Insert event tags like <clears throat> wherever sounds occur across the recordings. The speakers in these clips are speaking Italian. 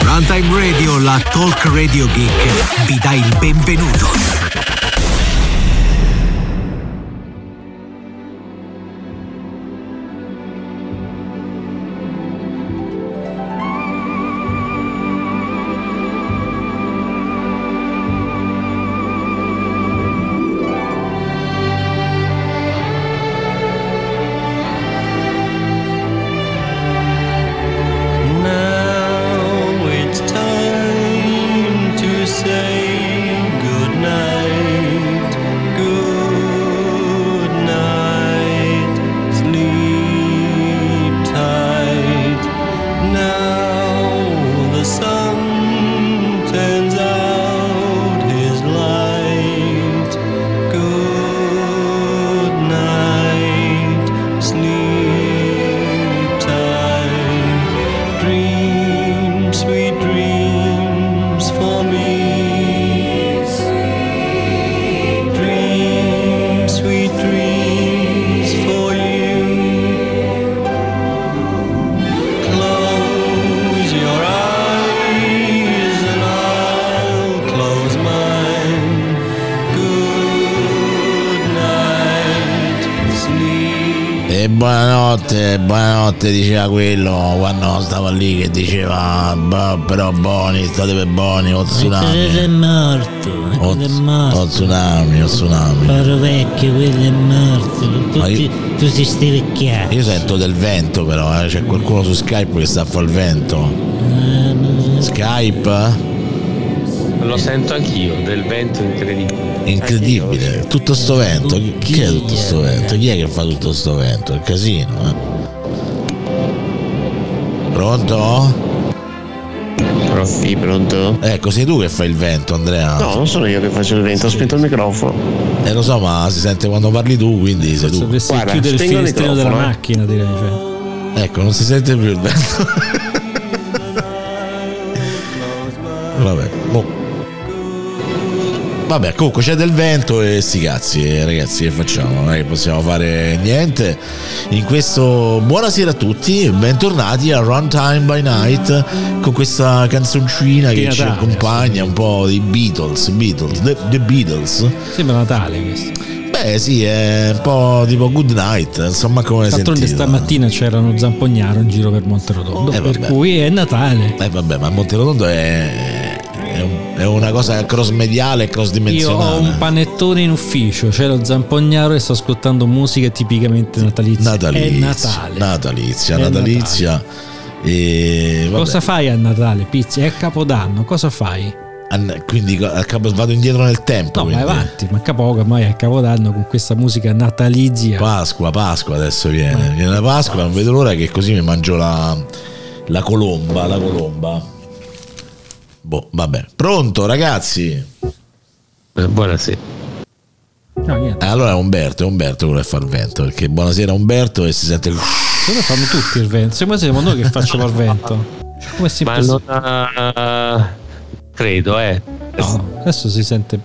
Runtime Radio, la talk radio geek, vi dà il benvenuto. Diceva quello quando stava lì che diceva "Boh, però buoni, state per buoni, o tsunami. è morto, O, quello è o morto. tsunami, o tsunami. Paro vecchio, quello è morto. Tutti, io- sti vecchiati. Io sento del vento però, eh. c'è qualcuno su Skype che sta a fare il vento. Skype? Lo sento anch'io, del vento incredibile. Incredibile, tutto sto vento. Chi è tutto sto vento? Chi è che fa tutto sto vento? È il casino, eh. Pronto? Sì, pronto? Ecco, sei tu che fai il vento, Andrea. No, non sono io che faccio il vento, ho spento il microfono. Eh lo so, ma si sente quando parli tu, quindi sei tu. Dovresti Guarda, chiudere il finestrino della eh. macchina, direi. Cioè. Ecco, non si sente più il vento. <laughs> Vabbè. Vabbè, comunque c'è del vento e sti cazzi, eh, ragazzi, che facciamo? Non è che possiamo fare niente. In questo buonasera a tutti, bentornati a Runtime by Night con questa canzoncina che Di ci Natale, accompagna un po' dei Beatles, Beatles, The, The Beatles. Sembra Natale questo. Beh, sì, è un po' tipo Good Night, insomma, come hai D'altronde stamattina c'era uno zampognaro in giro per Monterotondo. Eh, per cui è Natale. Eh vabbè, ma Monterotondo è, è, un- è una cosa cross mediale e cross Io ho dimensionale. un panettone in ufficio, c'è lo zampognaro e sto ascoltando musica tipicamente natalizia. Natalizia, È Natale. natalizia, È natalizia. E vabbè, Cosa fai a Natale, Pizzi? È Capodanno, cosa fai? quindi a vado indietro nel tempo. No, quindi. vai avanti, manca poco, ormai è Capodanno con questa musica natalizia. Pasqua, Pasqua adesso viene. Viene la Pasqua, non vedo l'ora che così mi mangio la, la colomba, la colomba. Boh, vabbè. Pronto, ragazzi? Eh, Buonasera. No, niente. Eh, allora Umberto, è Umberto quello che fa il vento, perché buonasera Umberto e si sente... Cosa fanno tutti il vento? Sembra siamo noi che facciamo il vento. Come si Ma non eh, credo, eh. No, adesso si sente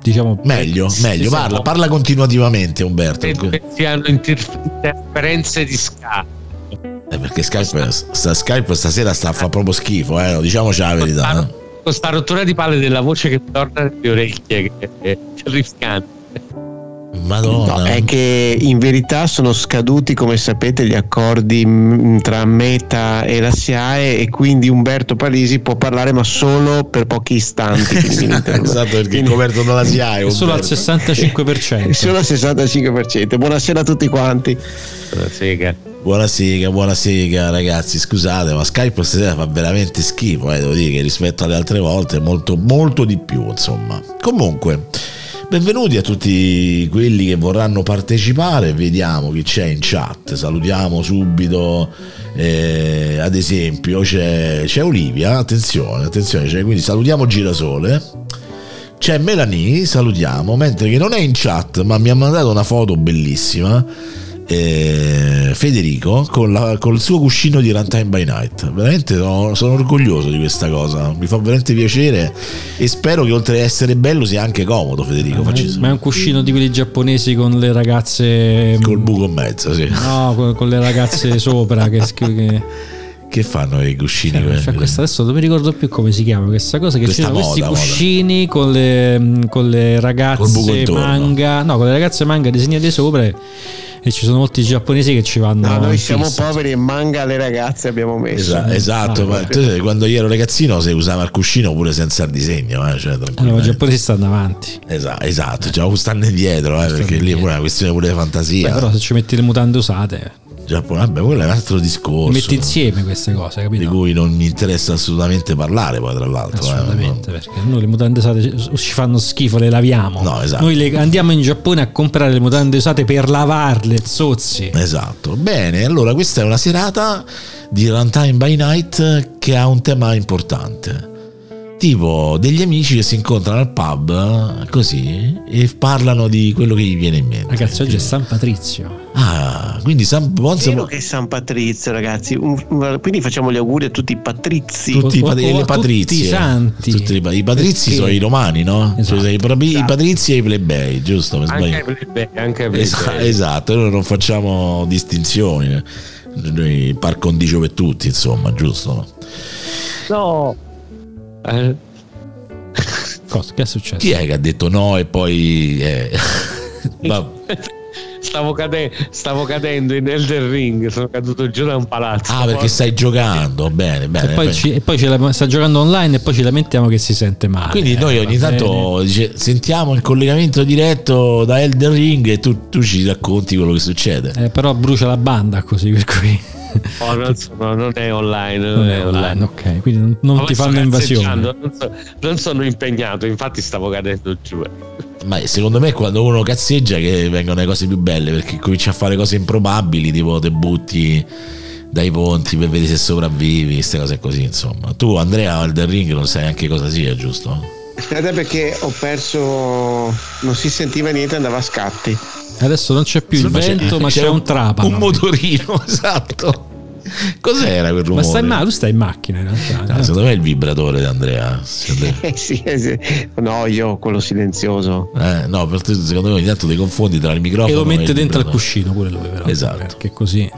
diciamo Meglio, meglio, parla, parla continuativamente Umberto. Credo che inter- interferenze di scatto. Eh, perché Skype, sta, Skype stasera sta a fa proprio schifo, eh, diciamoci la verità. eh. Questa rottura di palle della voce che torna nelle orecchie, che è terrificante. Madonna. No, è che in verità sono scaduti, come sapete, gli accordi tra Meta e la SIAE e quindi Umberto Palisi può parlare ma solo per pochi istanti. quindi <laughs> esatto, perché è coperto dalla SIAE. è <laughs> solo al Umberto. 65%. <laughs> Solo al 65%. Buonasera a tutti quanti. Sega. Buonasera, buonasera ragazzi, scusate, ma Skype stasera fa veramente schifo, eh, devo dire che rispetto alle altre volte molto, molto di più, insomma. Comunque, benvenuti a tutti quelli che vorranno partecipare, vediamo chi c'è in chat, salutiamo subito, eh, ad esempio c'è, c'è Olivia, attenzione, attenzione, c'è, quindi salutiamo Girasole. C'è Melanie, salutiamo, mentre che non è in chat, ma mi ha mandato una foto bellissima eh, Federico con, la- col suo cuscino di Runtime by Night. Veramente sono, sono orgoglioso di questa cosa, mi fa veramente piacere e spero che oltre ad essere bello sia anche comodo Federico. Facci- Ma è un cuscino di quelli giapponesi con le ragazze. Col buco in mezzo, sì. No, con, con le ragazze <laughs> sopra. Che, che, Che fanno i cuscini? quelli? cioè, questa adesso non mi ricordo più come si chiama questa cosa. Che Questa sono questi moda. cuscini con le, con le ragazze manga. No, con le ragazze manga disegnate sopra. E, ci sono molti giapponesi che ci vanno. No, noi siamo fissa. poveri e manga alle ragazze abbiamo messo. Esa- esatto, Ah, ma tu sai, quando io ero ragazzino si usava il cuscino pure senza il disegno, eh, cioè, Allora, i giapponesi stanno avanti. Esatto, esatto, cioè, stanno indietro, eh, perché lì è pure una questione pure di fantasia. Beh, però se ci metti le mutande usate, Giappone, vabbè, quello è un altro discorso. metti insieme queste cose, di capito? cui non mi interessa assolutamente parlare poi tra l'altro eh. Assolutamente, perché noi le mutande usate ci- ci fanno schifo, le laviamo. No, esatto. Noi le- andiamo in Giappone a comprare le mutande usate per lavarle, zozzi. esatto bene allora questa è una serata di Runtime by Night che ha un tema importante tipo degli amici che si incontrano al pub così e parlano di quello che gli viene in mente Ragazzi, oggi è San Patrizio. ah quindi San Bonzo Vero che è San Patrizio, ragazzi. Quindi facciamo gli auguri a tutti i patrizi. tutti i, pat- le patrizie tutti i santi. Tutti i, i patrizi Perché- sono i romani no? Esatto. Cioè, i, probi- i patrizi e i plebei giusto? Anche ai plebei, anche plebei. Esa- esatto, noi non facciamo distinzioni. Noi par condicio per tutti, insomma, giusto? No. Eh, Cosa? Che è successo? Chi è che ha detto no e poi... eh, <laughs> stavo, cade- stavo cadendo in Elder Ring, sono caduto giù da un palazzo. ah, perché stai giocando? Bene, bene. E poi, bene. ci- e poi ce la- sta giocando online e poi ci lamentiamo che si sente male. Quindi Eh, noi va ogni tanto dice, sentiamo il collegamento diretto da Elden Ring e tu, tu ci racconti quello che succede. Eh, però brucia la banda così, per cui Oh, non, sono- non è online, non, non è online. ok. Quindi non, non ti fanno invasione. Non, so- non sono impegnato, infatti stavo cadendo giù. Ma secondo me quando uno cazzeggia che vengono le cose più belle perché comincia a fare cose improbabili, tipo te butti dai ponti per vedere se sopravvivi, queste cose così, insomma. Tu Andrea Elden Ring non sai neanche cosa sia, giusto? Guarda perché ho perso. Non si sentiva niente, andava a scatti. Adesso non c'è più il Ma c'è- vento, ma c'è, un trapano. Un motorino, <laughs> esatto. Cos'era quel rumore? ma stai male, tu stai in macchina in realtà. Ah, eh. secondo me è il vibratore di Andrea. Eh <laughs> sì, eh sì. No, io quello silenzioso. Eh, no, per te, secondo me ogni tanto ti confondi tra il microfono E lo e mette il dentro al cuscino pure lui, però. Esatto. Perché così.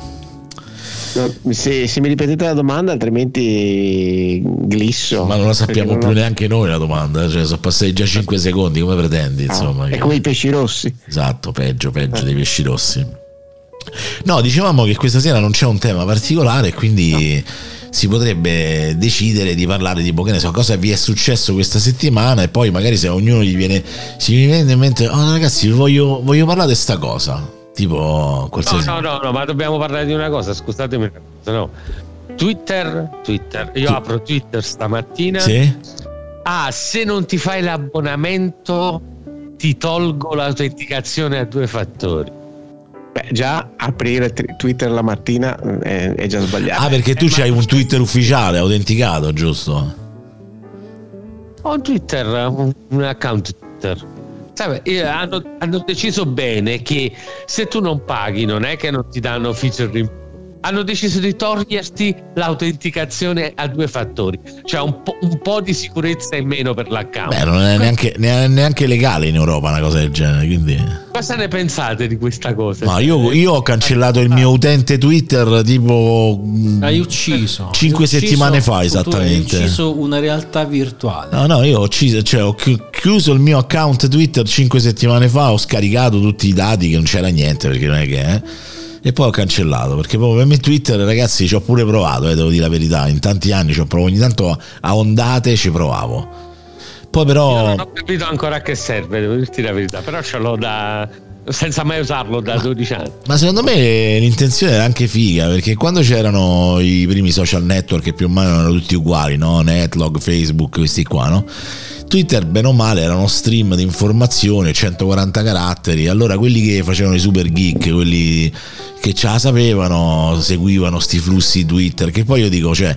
No, se, se mi ripetete la domanda, altrimenti glisso. Ma non la sappiamo più non neanche noi la domanda, cioè sono passati già 5 secondi, come pretendi? Ah, Insomma, è che- come i pesci rossi. Esatto, peggio, Eh. peggio dei pesci rossi. No, dicevamo che questa sera non c'è un tema particolare, quindi si potrebbe decidere di parlare tipo che ne so cosa vi è successo questa settimana e poi magari se a ognuno gli viene si viene in mente oh ragazzi voglio, voglio parlare di sta cosa tipo No, qualsiasi no, no, no, ma dobbiamo parlare di una cosa, scusatemi, cosa, no. Twitter, Twitter, io Tu- apro Twitter stamattina. sì? Ah, se non ti fai l'abbonamento, ti tolgo l'autenticazione a due fattori. Beh, già aprire Twitter la mattina eh, è, è già sbagliato. ah perché tu c'hai un Twitter ufficiale autenticato giusto? Ho un Twitter, un, un account Twitter. Sai, eh, hanno, hanno deciso bene che se tu non paghi non è che non ti danno feature in hanno deciso di toglierti l'autenticazione a due fattori, cioè un po', un po' di sicurezza in meno per l'account. Beh non è neanche, ne- neanche legale in Europa una cosa del genere quindi Cosa ne pensate di questa cosa? Ma io, io ho cancellato il mio utente Twitter tipo mm, Hai ucciso. Cinque ucciso- settimane fa, esattamente. Hai ucciso una realtà virtuale. No, no, io ho, ucciso- cioè, ho chi- chiuso il mio account Twitter 5 settimane fa, ho scaricato tutti i dati che non c'era niente perché non è che eh, e poi ho cancellato perché proprio per me Twitter ragazzi ci ho pure provato, eh, devo dire la verità, in tanti anni ci ho provato, ogni tanto a ondate ci provavo. Poi Io però non ho capito ancora a che serve, devo dirti la verità, però ce l'ho da senza mai usarlo da 12 anni. Ma secondo me l'intenzione era anche figa, perché quando c'erano i primi social network che più o meno erano tutti uguali, no? Netlog, Facebook, questi qua, no? Twitter, bene o male, era uno stream di informazione, 140 caratteri. Allora quelli che facevano i super geek, quelli che ce la sapevano, seguivano sti flussi Twitter, che poi io dico, cioè,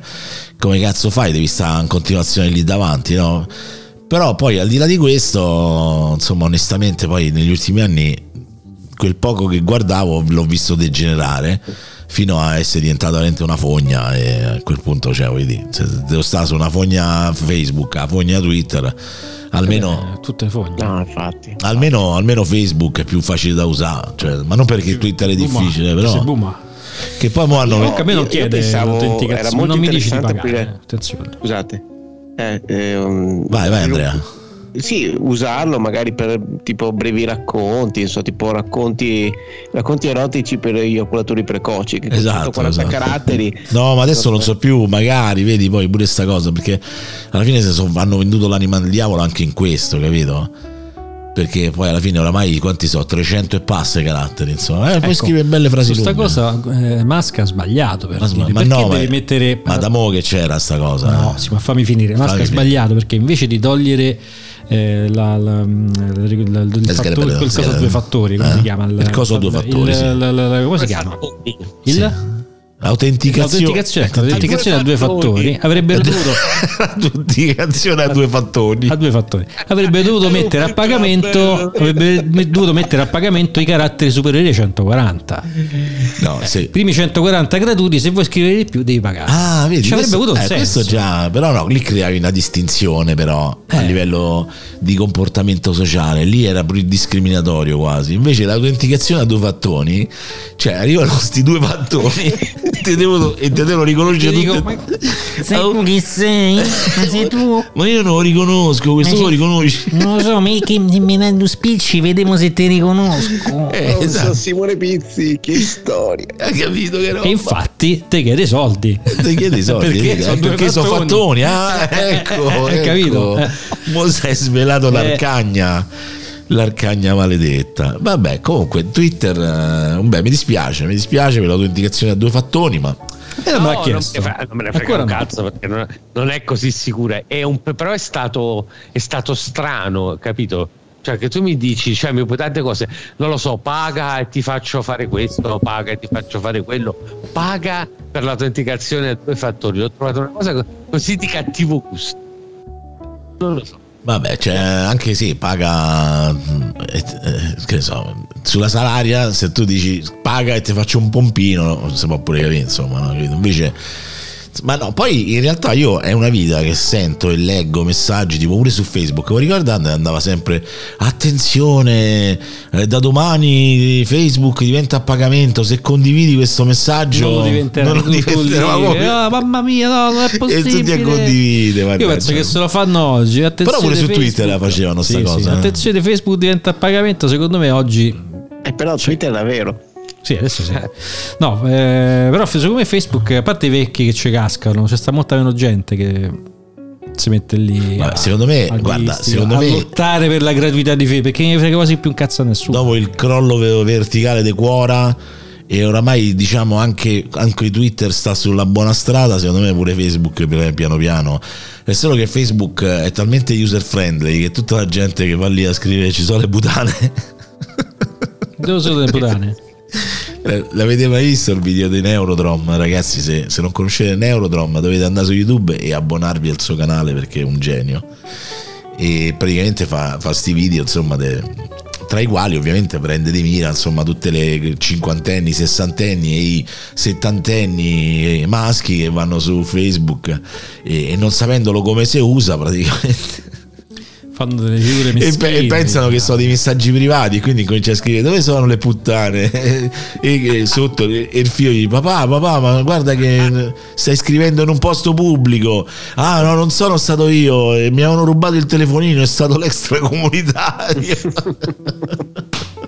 come cazzo fai? Devi stare in continuazione lì davanti, no? Però poi al di là di questo, insomma, onestamente poi negli ultimi anni quel poco che guardavo l'ho visto degenerare fino a essere diventato veramente una fogna e a quel punto cioè voglio dire se devo stare su una fogna Facebook una fogna Twitter almeno Eh, tutte fogne. No, infatti. almeno, almeno Facebook è più facile da usare cioè, ma non perché Twitter è difficile Sei però Buma. che poi mo hanno Comunque a me non chiede l'autenticazione, non mi dici di pagare. aprire- Attenzione. Scusate. Eh, ehm, vai vai Andrea Sì, usarlo magari per tipo brevi racconti, insomma, tipo racconti, racconti erotici per gli oculatori precoci, che Esatto, 140 esatto. caratteri. No, ma adesso non so più, magari, vedi poi pure sta cosa, perché alla fine se so- hanno venduto l'anima del diavolo anche in questo, capito? Perché poi alla fine oramai quanti so? 300 e passa i caratteri, insomma. Eh, Ecco, scrivere belle frasi Su sta lunghe. cosa eh, Musk ha sbagliato per Ma, dire, ma perché no, devi ma, mettere ma da mo che c'era sta cosa. No, eh. sì, ma fammi finire. Musk Fammi ha finire. sbagliato perché invece di togliere eh, la, la- la- il, il fattore- quel coso a due fattori, come eh? si chiama? Il coso a due fattori, il- sì. la- la- la- come si chiama? Il? Autenticazione. L'autenticazione, l'autenticazione a due fattori avrebbe <laughs> dovuto Autenticazione a due fattori. a due fattori. Avrebbe dovuto mettere a pagamento avrebbe dovuto mettere a pagamento i caratteri superiori ai 140. No, sì. Primi 140 gratuiti, se vuoi scrivere di più devi pagare. Ah, vedi, Ci avrebbe avuto un eh, senso. questo già, però no, lì creavi una distinzione però a Eh. livello di comportamento sociale, lì era discriminatorio quasi. Invece l'autenticazione a due fattoni, cioè arrivano questi due fattoni <laughs> te devono, e te devono riconoscere dico, tutte- ma Sei tu chi sei? Ma sei tu? Ma io non lo riconosco, questo lo riconosci. Non lo so, mi, che, mi dai due spicci, vediamo se ti riconosco. Eh, Non so, esatto. Simone Pizzi, che storia. Hai capito che roba? E infatti te chiede i soldi. Ti chiedi i soldi Perché Eh, due perché sono fattoni. Ah, ecco, <laughs> Hai ecco. capito? Mo si è svelato Eh. l'arcagna. L'arcagna maledetta. Vabbè, comunque Twitter, eh, beh, mi dispiace, mi dispiace per l'autenticazione a due fattoni, ma E l'ha No, chiesto. Non, frega- non me ne frega un cazzo perché non, non è così sicura. È un- però è stato, è stato strano, capito? Cioè, che tu mi dici, cioè, mi puoi tante cose, non lo so, paga e ti faccio fare questo, paga e ti faccio fare quello, paga per l'autenticazione a due fattori. Ho trovato una cosa co- così di cattivo gusto. Non lo so. Vabbè, cioè, anche sì, paga, eh, eh, che so, sulla salaria, se tu dici paga e ti faccio un pompino, si può pure capire, insomma, no? Invece... Ma no, poi in realtà io è una vita che sento e leggo messaggi tipo pure su Facebook, mi ricordando andava sempre attenzione, eh, da domani Facebook diventa a pagamento, se condividi questo messaggio non lo diventerà non lo diventerà. Ah, mamma mia, no, non è <laughs> e tutti a possibile. condivide. Io penso che se lo fanno oggi. Attenzione, Però pure su Facebook- Twitter la facevano sta Sì, cosa, sì, eh. Attenzione, Facebook diventa a pagamento. Secondo me oggi Eh, però Twitter è davvero. Sì, adesso sì. No, eh, però secondo me Facebook, a parte i vecchi che ci cascano, c'è sta molta meno gente che si mette lì Vabbè, secondo me, guarda, agonistica, secondo a me- lottare per la gratuità di Facebook perché ne frega quasi più un cazzo a nessuno. dopo il crollo ve- verticale di Quora e oramai diciamo anche, anche Twitter sta sulla buona strada secondo me pure Facebook piano piano è solo che Facebook è talmente user friendly che tutta la gente che va lì a scrivere ci sono le putane Devo solo delle putane. <laughs> Eh, L'avete mai visto il video di Neurodrom? Ragazzi, se, se non conoscete Neurodrom dovete andare su YouTube e abbonarvi al suo canale perché è un genio. E praticamente fa, fa sti video, insomma, de- tra i quali ovviamente prende di mira insomma tutte le cinquantenni, sessantenni e i settantenni maschi che vanno su Facebook e, e non sapendolo come si usa praticamente Fanno delle figure e, meschine. pe- e pensano che sono dei messaggi privati quindi comincia a scrivere dove sono le puttane <laughs> e, e sotto e il figlio gli papà papà ma guarda che stai scrivendo in un posto pubblico ah no non sono stato io e mi avevano rubato il telefonino è stato l'extracomunitario <laughs>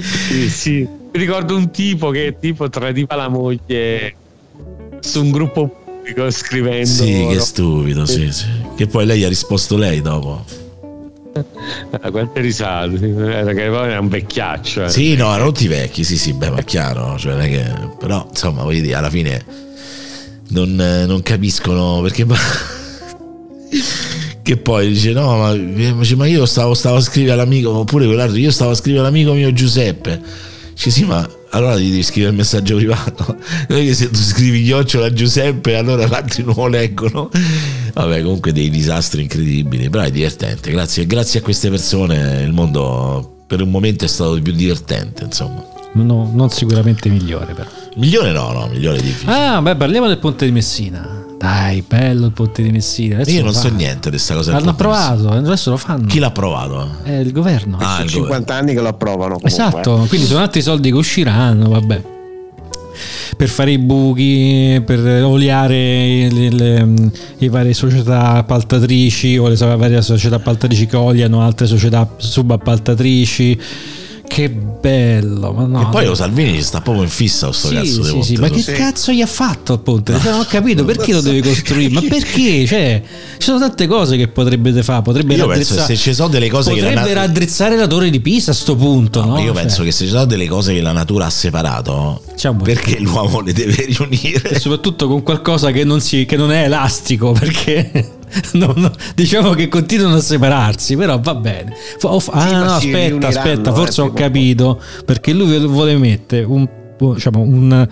Sì, sì. Mi ricordo un tipo che tipo tradiva la moglie su un gruppo pubblico scrivendo. sì che stupido sì, sì. che poi lei ha risposto lei dopo Ah, quante risate, che poi era un vecchiaccio. eh. Sì, no, erano tutti vecchi, sì, sì, beh, ma chiaro, cioè, che, però, insomma, voglio dire, alla fine non, non capiscono perché... <laughs> che poi dice, no, ma, ma io stavo, stavo a scrivere all'amico, oppure quell'altro, io stavo a scrivere all'amico mio Giuseppe. Dice, sì, ma allora gli devi scrivere il messaggio privato. <laughs> Che se tu scrivi chiocciola Giuseppe, allora gli altri non lo leggono. Vabbè, comunque dei disastri incredibili, però è divertente. Grazie, grazie a queste persone il mondo per un momento è stato più divertente, insomma. No, non sicuramente migliore però. Migliore no, no, migliore è difficile. Ah, beh, parliamo del ponte di Messina. Dai, bello il ponte di Messina. Adesso Io non so niente di questa cosa. L'hanno approvato, adesso lo fanno. Chi l'ha provato? È il governo. Ah, Sono il 50 anni che lo approvano. Comunque. Esatto, quindi sono altri soldi che usciranno, vabbè. Per fare i buchi, per oliare le, le- le varie società appaltatrici o le varie società appaltatrici che oliano altre società subappaltatrici. Che bello, ma no. E poi lo Salvini ci sta proprio in fissa con sto Sì, cazzo sì, sì, ma che Sì. cazzo gli ha fatto ponte? Cioè, non ho capito perché lo deve costruire, ma perché? Cioè, ci sono tante cose che potrebbe fare. Potrebbe Io penso che se ci sono delle cose che la potrebbe raddrizzare la torre di Pisa a sto punto. No, Ma io Cioè, penso che se ci sono delle cose che la natura ha separato, perché l'uomo le deve <laughs> riunire? e soprattutto con qualcosa che non, si, che non è elastico perché <laughs> non- non- diciamo che continuano a separarsi però va bene. Oh, ah ma no aspetta aspetta eh, forse ho capito perché lui vuole mettere un diciamo un,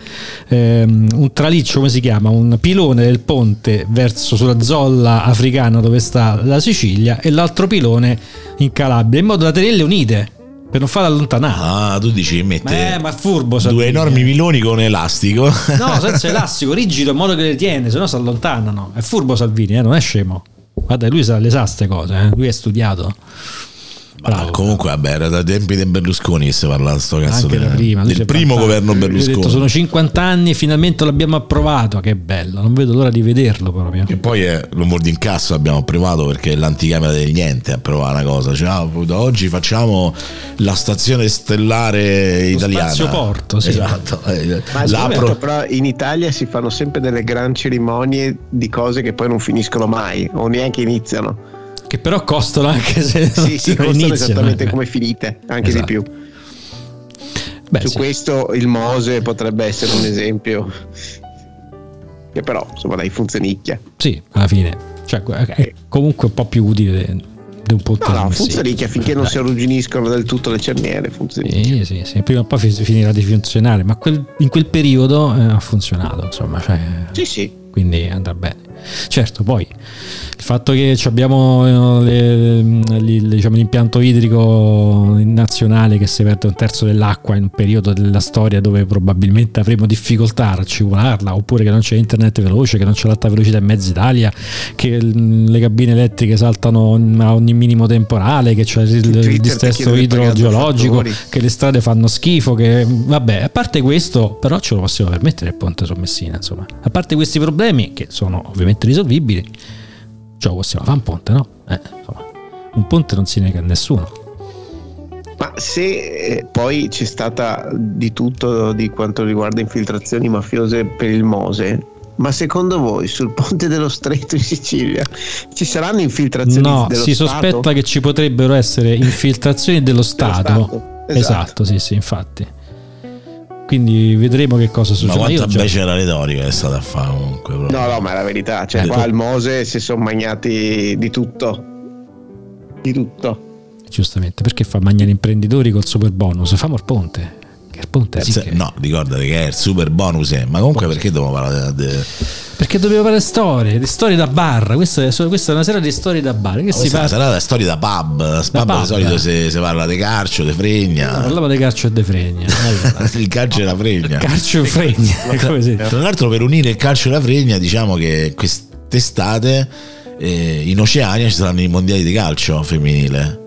ehm, un traliccio come si chiama un pilone del ponte verso sulla zolla africana dove sta la Sicilia e l'altro pilone in Calabria in modo da tenerle unite per non farle allontanare Ah, tu dici mette eh, ma furbo due enormi piloni con elastico. No, <laughs> senza elastico, rigido in modo che le tiene, se no si allontanano. È furbo Salvini, eh, non è scemo. Guarda, lui sa, le sa ste cose, eh. lui è studiato. Ma Bravo. comunque, vabbè, era dai tempi di Berlusconi che si parla di sto cazzo Anche di- da prima. del primo governo Berlusconi. detto sono 50 anni e finalmente l'abbiamo approvato. Che bello, non vedo l'ora di vederlo proprio. E poi è l'umor d'incasso abbiamo approvato perché è l'anticamera del niente a provare una cosa. Cioè, ah, da oggi facciamo la stazione stellare italiana. spazioporto, sì. Esatto. eh, Ma l'apro- però in Italia si fanno sempre delle gran cerimonie di cose che poi non finiscono mai o neanche iniziano. Che però costano anche se Sì, sì, <laughs> costano iniziano, esattamente eh. come finite, anche Esatto. di più. Beh, Su sì. questo il Mose potrebbe essere un esempio. Che però, insomma, dai, funzionicchia. Sì, alla fine. Cioè, è comunque un po' più utile di un ponte No, no, funzionicchia finché non Dai. si arrugginiscono del tutto le cerniere. Funzionicchia. Sì, sì, sì, prima o poi fi- finirà di funzionare, ma quel- in quel periodo eh, ha funzionato, insomma, cioè, Sì, sì. quindi andrà bene. Certo, poi fatto che abbiamo eh, le- li- diciamo, l'impianto idrico nazionale che si perde un terzo dell'acqua in un periodo della storia dove probabilmente avremo difficoltà a raccimolarla, oppure che non c'è internet veloce, che non c'è l'alta velocità in mezza Italia, che le cabine elettriche saltano a ogni minimo temporale, che c'è il, il due idrogeologico, che le strade fanno schifo, che vabbè, a parte questo, però ce lo possiamo permettere il ponte su Messina, insomma. A parte questi problemi che sono ovviamente risolvibili, lo possiamo fare un ponte, no? Eh, insomma, un ponte non si nega a nessuno. Ma se eh, poi c'è stata di tutto di quanto riguarda infiltrazioni mafiose per il Mose, ma secondo voi sul ponte dello stretto in Sicilia ci saranno infiltrazioni No, dello si Stato? sospetta che ci potrebbero essere infiltrazioni dello Stato. Stato, Esatto. esatto. sì, sì, infatti. Quindi vedremo che cosa Ma succede. quanta Io già- becera retorica è stata a fare comunque. proprio. No, no, ma è la verità, cioè Eh, qua al Mose si sono magnati di tutto. Di tutto. Giustamente, perché fa mangiare imprenditori col super bonus? Famo il ponte. Che ponte sì che- No, ricordate che è il super bonus. eh. Ma comunque perché dobbiamo parlare di... Perché dobbiamo fare storie, di storie da bar. Questa è, questa è una serie di storie da bar. Che si fa? sarà la storia da pub. A pub, pub, di solito eh. si, si parla di calcio, di fregna. Parlavo di calcio e de fregna. Allora, <laughs> il calcio e la fregna. calcio e fregna. <laughs> <laughs> Tra l'altro, per unire il calcio e la fregna, diciamo che quest'estate eh, in Oceania ci saranno i mondiali di calcio femminile.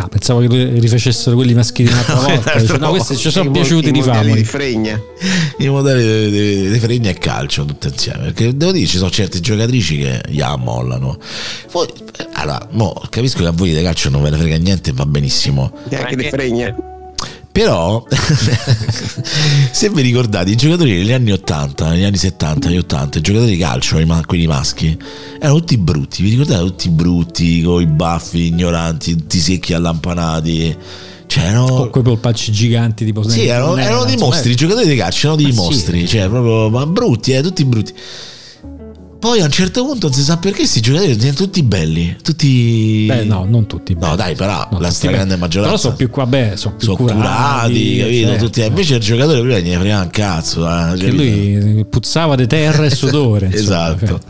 Ah, pensavo che rifacessero quelli maschili un'altra <laughs> volta. Dice, no, questi ci sono I piaciuti, i modelli rifamoli. di fregna. <laughs> I modelli di, di- di fregna e calcio tutte insieme. Perché devo dire, ci sono certe giocatrici che gli ammollano. Poi, eh, allora, mo, capisco che a voi di calcio non ve ne frega niente, va benissimo. Neanche di fregna. Però, <laughs> se vi ricordate, i giocatori negli anni 80, negli anni 70, negli 80, i giocatori di calcio, quelli maschi, erano tutti brutti. Vi ricordate? Tutti brutti, con i baffi, ignoranti, tutti secchi, allampanati. Cioè, erano. Con quei polpacci giganti tipo Sì, erano, non erano dei mostri, i giocatori di calcio erano dei Ma sì. mostri, cioè proprio ma brutti, eh, tutti brutti. Poi a un certo punto non si sa perché questi giocatori sono tutti belli, tutti... Beh, no, non tutti. No, dai, però No, la stragrande belli. maggioranza. Però sono più qua, beh, sono più sono curati, capito? certo. Tutti- invece il giocatore prima gliene frega un cazzo. eh, Che lui puzzava di terra e <laughs> sudore. insomma. esatto.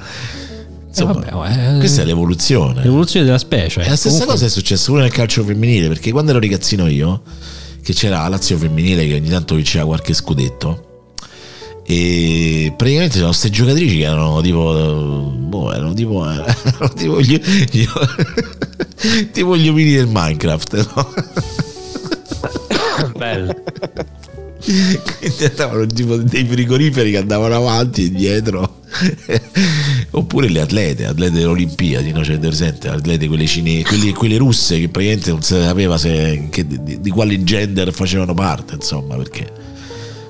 Insomma, vabbè, oh, eh, questa è l'evoluzione. l'evoluzione della specie. E la stessa Comunque- cosa è successa pure nel calcio femminile, perché quando ero ragazzino io, che c'era la Lazio femminile che ogni tanto vinceva qualche scudetto, e praticamente c'erano queste giocatrici che erano tipo, boh, erano tipo, <laughs> erano tipo gli, gli- <laughs> tipo gli omini del Minecraft, no? <coughs> Bello. Quindi andavano tipo dei frigoriferi che andavano avanti e dietro <laughs> oppure le atlete atlete delle Olimpiadi no? cioè presente atlete quelle cinesi quelle, quelle russe che praticamente non si sapeva se, che- di, di quale gender facevano parte insomma perché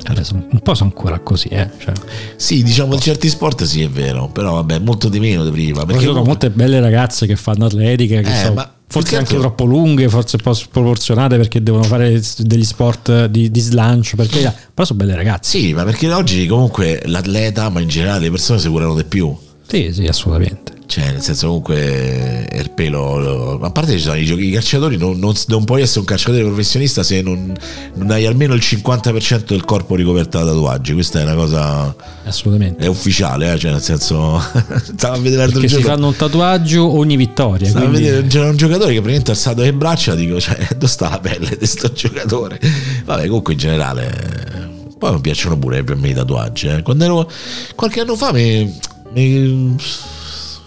Adesso un po' sono ancora così, eh. Cioè, sì diciamo in certi sport sì è vero però vabbè molto di meno di prima perché sono comunque- molte belle ragazze che fanno atletica, che Eh, più forse che anche altro- troppo lunghe, forse un po' sproporzionate perché devono fare degli sport di, di slancio, perché, però sono belle ragazze. sì ma perché oggi comunque l'atleta ma in generale le persone si curano di più Sì, sì, assolutamente. Cioè, nel senso, comunque, è il pelo. lo- A parte ci sono i, giochi, i calciatori, non, non, non puoi essere un calciatore professionista se non, non hai almeno il 50% del corpo ricoperto da tatuaggi. Questa è una cosa. Assolutamente. È ufficiale, eh? cioè, nel senso. <laughs> Stavo a vedere l'altro Perché si giorno. fanno un tatuaggio ogni vittoria. Stavo a quindi- vedere, c'era un giocatore che praticamente ha alzato le braccia. Dico, cioè, <laughs> dove sta la pelle di questo giocatore? Vabbè, comunque, in generale. Poi mi piacciono pure per me i tatuaggi. eh. Quando ero. Qualche anno fa mi. mi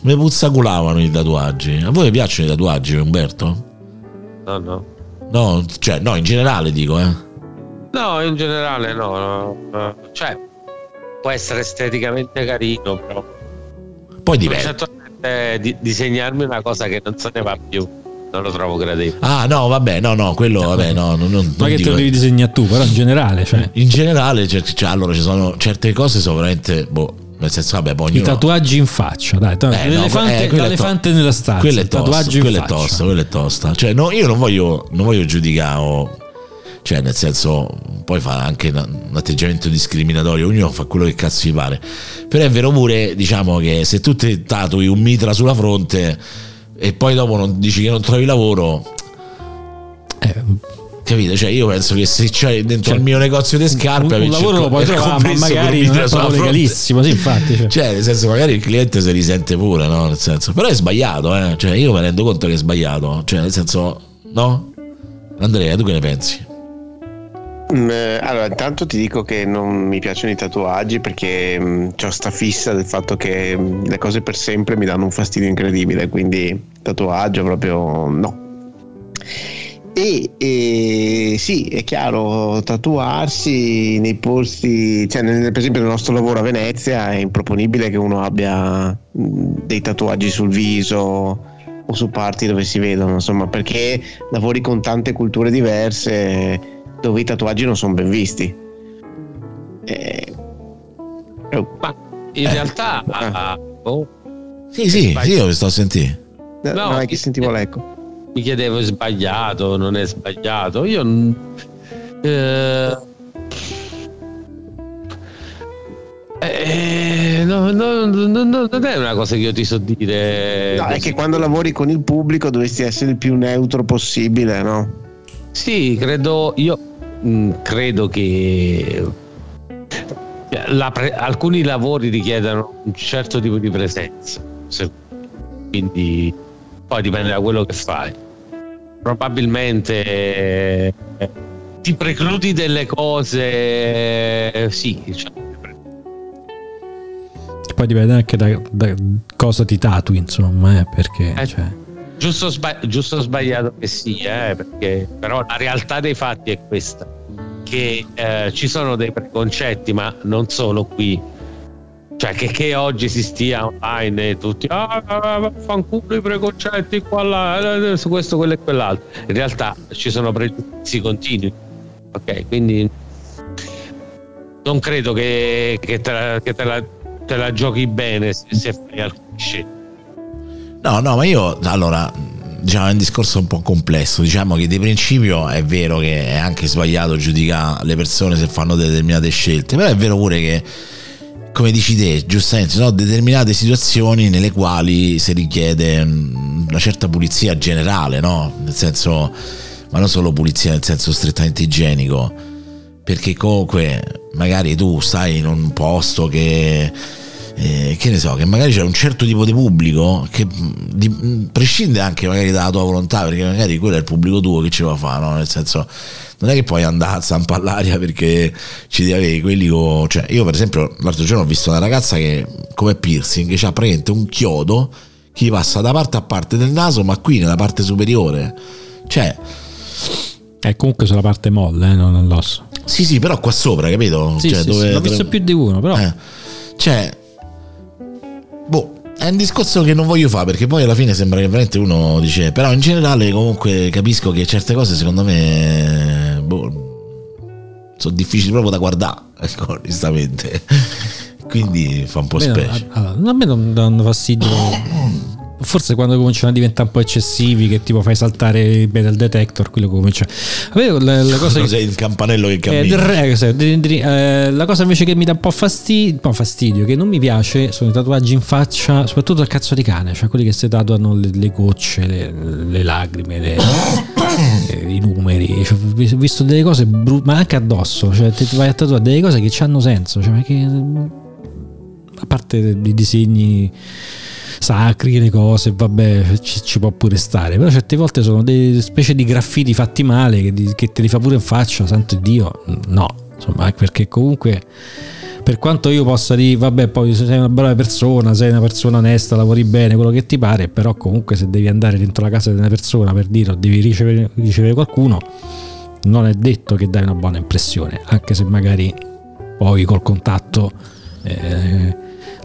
mi puzzaculavano i tatuaggi. A voi piacciono i tatuaggi, Umberto? No, no. No, cioè, no, in generale dico, eh. No, in generale no, no, no. Cioè, può essere esteticamente carino, però Poi dipende. concettualmente di- disegnarmi una cosa che non se ne va più, non lo trovo gradevole. Ah, no, vabbè, no, no, quello, vabbè, no, non, non, è che te dico- lo devi disegnare tu, però in generale, cioè, In generale, cioè, cioè, allora ci sono certe cose sono veramente, boh, nel senso, vabbè, poi i ognuno... tatuaggi in faccia, dai, Eh, no, l'elefante, eh, quella è l'elefante to- nella stanza, quella è tosta, quella è tosta, quella è tosta. Cioè, no, io non voglio, non voglio giudicare, cioè, nel senso, poi fa anche un atteggiamento discriminatorio, ognuno fa quello che cazzo gli pare. Però è vero pure, diciamo, che se tu ti tatui un mitra sulla fronte e poi dopo non dici che non trovi lavoro, Eh, capito? Cioè, io penso che se c'è dentro Cioè, il mio negozio di scarpe, un, un lavoro lo puoi trovare, ma magari non è legalissimo, sì, infatti. Cioè. Cioè, nel senso, magari il cliente si risente pure, no? Nel senso, però è sbagliato, eh? Cioè, io mi rendo conto che è sbagliato. Cioè, nel senso, no? Andrea, tu che ne pensi? Mm, eh, Allora, intanto ti dico che non mi piacciono i tatuaggi perché ho sta fissa del fatto che mm, le cose per sempre mi danno un fastidio incredibile, quindi tatuaggio proprio no. E, e sì, è chiaro, tatuarsi nei posti, cioè nel- per esempio nel nostro lavoro a Venezia è improponibile che uno abbia dei tatuaggi sul viso o su parti dove si vedono, insomma, perché lavori con tante culture diverse dove i tatuaggi non sono ben visti. Eh, oh, Ma in Eh. realtà, ah, boh, Sì, sì, sì, io vi sto a sentire. no, No, non è che sentivo l'eco. Mi chiedevo è sbagliato, non è sbagliato. Io eh, eh, no, no, no, no, non è una cosa che io ti so dire. No, è che quando lavori con il pubblico dovresti essere il più neutro possibile, no? Sì, credo io mh, credo che la pre- alcuni lavori richiedono un certo tipo di presenza, se- quindi poi dipende da quello che fai. Probabilmente eh, ti precludi delle cose, eh, sì, cioè, Poi dipende anche da, da cosa ti tatui, insomma, eh, perché Eh, cioè, giusto, sba- giusto o sbagliato che sia, eh, perché però la realtà dei fatti è questa, che eh, ci sono dei preconcetti, ma non solo qui, cioè che, che oggi si stia online e tutti, ah, ah, ah, fanculo i preconcetti qua, là, eh, su questo, quello e quell'altro, in realtà ci sono pregiudizi continui, ok, quindi non credo che, che te, la, che te la- te la giochi bene se, se fai alcune scelte. No, no, ma io allora diciamo è un discorso un po' complesso. Diciamo che di principio è vero che è anche sbagliato giudicare le persone se fanno determinate scelte, però è vero pure che come dici te, giustamente, sono determinate situazioni nelle quali si richiede mm, una certa pulizia generale, no? Nel senso, ma non solo pulizia nel senso strettamente igienico, perché comunque magari tu stai in un posto che eh, che ne so, che magari c'è un certo tipo di pubblico che mh, di- mh, prescinde anche magari dalla tua volontà, perché magari quello è il pubblico tuo che ci va a fare, no? Nel senso, non è che puoi andare a zampa all'aria perché ci devi avere quelli con... Cioè, io per esempio l'altro giorno ho visto una ragazza che come piercing che ha praticamente un chiodo che gli passa da parte a parte del naso, ma qui nella parte superiore. Cioè, Eh, comunque sulla parte molle, eh, non all'osso. sì, sì, però qua sopra, capito? Sì, cioè, sì, sì, l'ho visto più di uno, però. Eh, cioè, boh, è un discorso che non voglio fare perché poi alla fine sembra che veramente uno dice, però in generale comunque capisco che certe cose secondo me, boh, sono difficili proprio da guardare, <laughs> ecco, onestamente. Quindi fa un po' specie. allora, a me non danno fastidio. Forse quando cominciano a diventare un po' eccessivi, che tipo fai saltare il metal detector, quello comincia. A me la, la cosa Quando che, il campanello che Eh, cammina. cos'è? Di- di- eh, la cosa invece che mi dà un po' fastidio, un po' fastidio, che non mi piace, sono i tatuaggi in faccia, soprattutto al cazzo di cane, cioè quelli che si tatuano le, le gocce, le, le lacrime, le- <laughs> eh, i numeri. Cioè, ho vis- ho visto delle cose brutte, ma anche addosso, cioè ti vai a tatuare delle cose che hanno senso, cioè, che, a parte i disegni sacri, le cose, vabbè, ci, ci può pure stare. Però certe volte sono delle specie di graffiti fatti male che, che te li fa pure in faccia, santo Dio. No, insomma, perché comunque. Per quanto io possa dire, vabbè, poi se sei una brava persona, sei una persona onesta, lavori bene, quello che ti pare, però comunque se devi andare dentro la casa di una persona per dire o devi ricevere, ricevere qualcuno, non è detto che dai una buona impressione, anche se magari poi col contatto eh,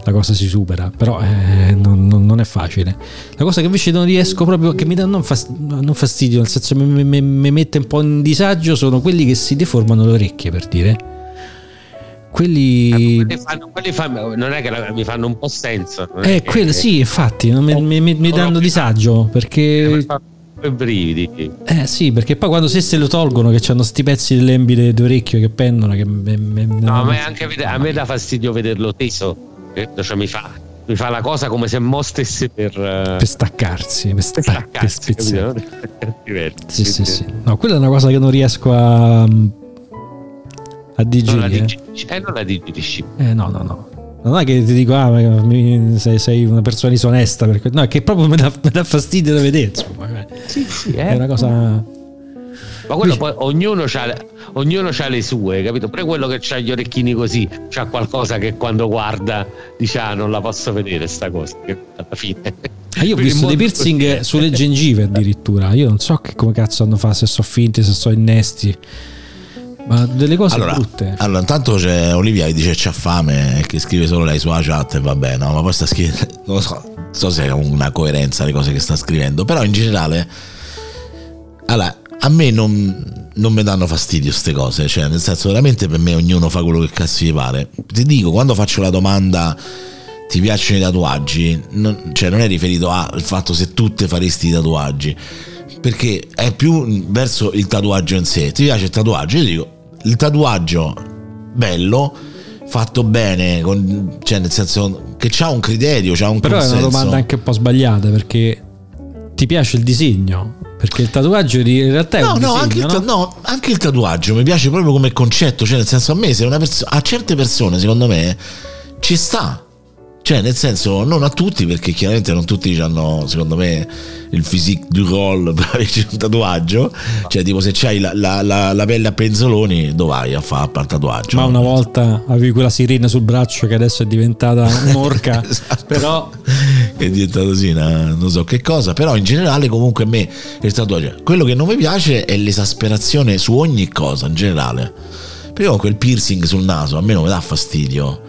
la cosa si supera, però eh, non, non- è facile. La cosa che invece non riesco proprio, che mi dà non, fas- non fastidio, nel senso mi, mi- mi mette un po' in disagio, sono quelli che si deformano le orecchie, per dire. Quelli... Quelli fanno- quelli fanno- non è che la- mi fanno un po' senso. Eh, che- quelli sì, infatti, non mi, mi- mi- mi danno disagio, perché... fanno i brividi. Eh sì, perché poi quando se se lo tolgono che hanno sti pezzi delle embide d'orecchio che pendono che me- me- No, me, anche a me dà fastidio vederlo teso. eh, Cioè, mi, fa, mi fa la cosa come se mo stesse per, eh, per staccarsi, per, per sta- per staccarsi, spezzare. <laughs> capito? Diverso, Sì, sì, sì. No, quella è una cosa che non riesco a, a Non la digerire. digerisci, eh, non la digerisci. Eh, no, no, no. Non è che ti dico, ah, ma sei, sei una persona disonesta, perché, no, è che proprio mi dà, mi dà fastidio da vedere. Insomma, eh. Sì, sì, è una cosa. Ma quello poi ognuno ha ognuno c'ha le sue, capito? Pure quello che ha gli orecchini così, c'ha qualcosa che quando guarda dice ah non la posso vedere sta cosa, alla fine. Ah, io ho visto dei piercing così. sulle gengive addirittura. Io non so che come cazzo hanno fatto, se sono finti, se sono innesti. Ma delle cose Allora, brutte. allora, intanto c'è Olivia che dice c'ha fame che scrive solo lei sulla chat e vabbè, no, ma poi sta scrivendo, <laughs> non lo so, non so se è una coerenza le cose che sta scrivendo, però in generale, allora, a me non, non mi danno fastidio queste cose, cioè nel senso veramente per me ognuno fa quello che cazzo gli pare. Ti dico, quando faccio la domanda ti piacciono i tatuaggi, non, cioè non è riferito al fatto se tu te faresti i tatuaggi, perché è più verso il tatuaggio in sé. Ti piace il tatuaggio? Io dico, il tatuaggio bello, fatto bene, con- cioè nel senso che c'ha un criterio, c'ha un Però è consenso. una domanda anche un po' sbagliata perché ti piace il disegno? Perché il tatuaggio in realtà è No, un no, disegno, anche il, no? no, anche il tatuaggio mi piace proprio come concetto, cioè nel senso a me se una persona a certe persone secondo me ci sta. Cioè, nel senso, non a tutti, perché chiaramente non tutti hanno, secondo me, il physique du role <laughs> per averci un tatuaggio. Cioè, tipo, se c'hai la, la- la- la pelle a penzoloni, dove vai a fare il tatuaggio? Ma una volta avevi quella sirena sul braccio che adesso è diventata <laughs> un'orca. Esatto. Però è diventato così, non so che cosa, però in generale comunque a me il tatuaggio, quello che non mi piace è l'esasperazione su ogni cosa in generale. Perché comunque il piercing sul naso a me non mi dà fastidio.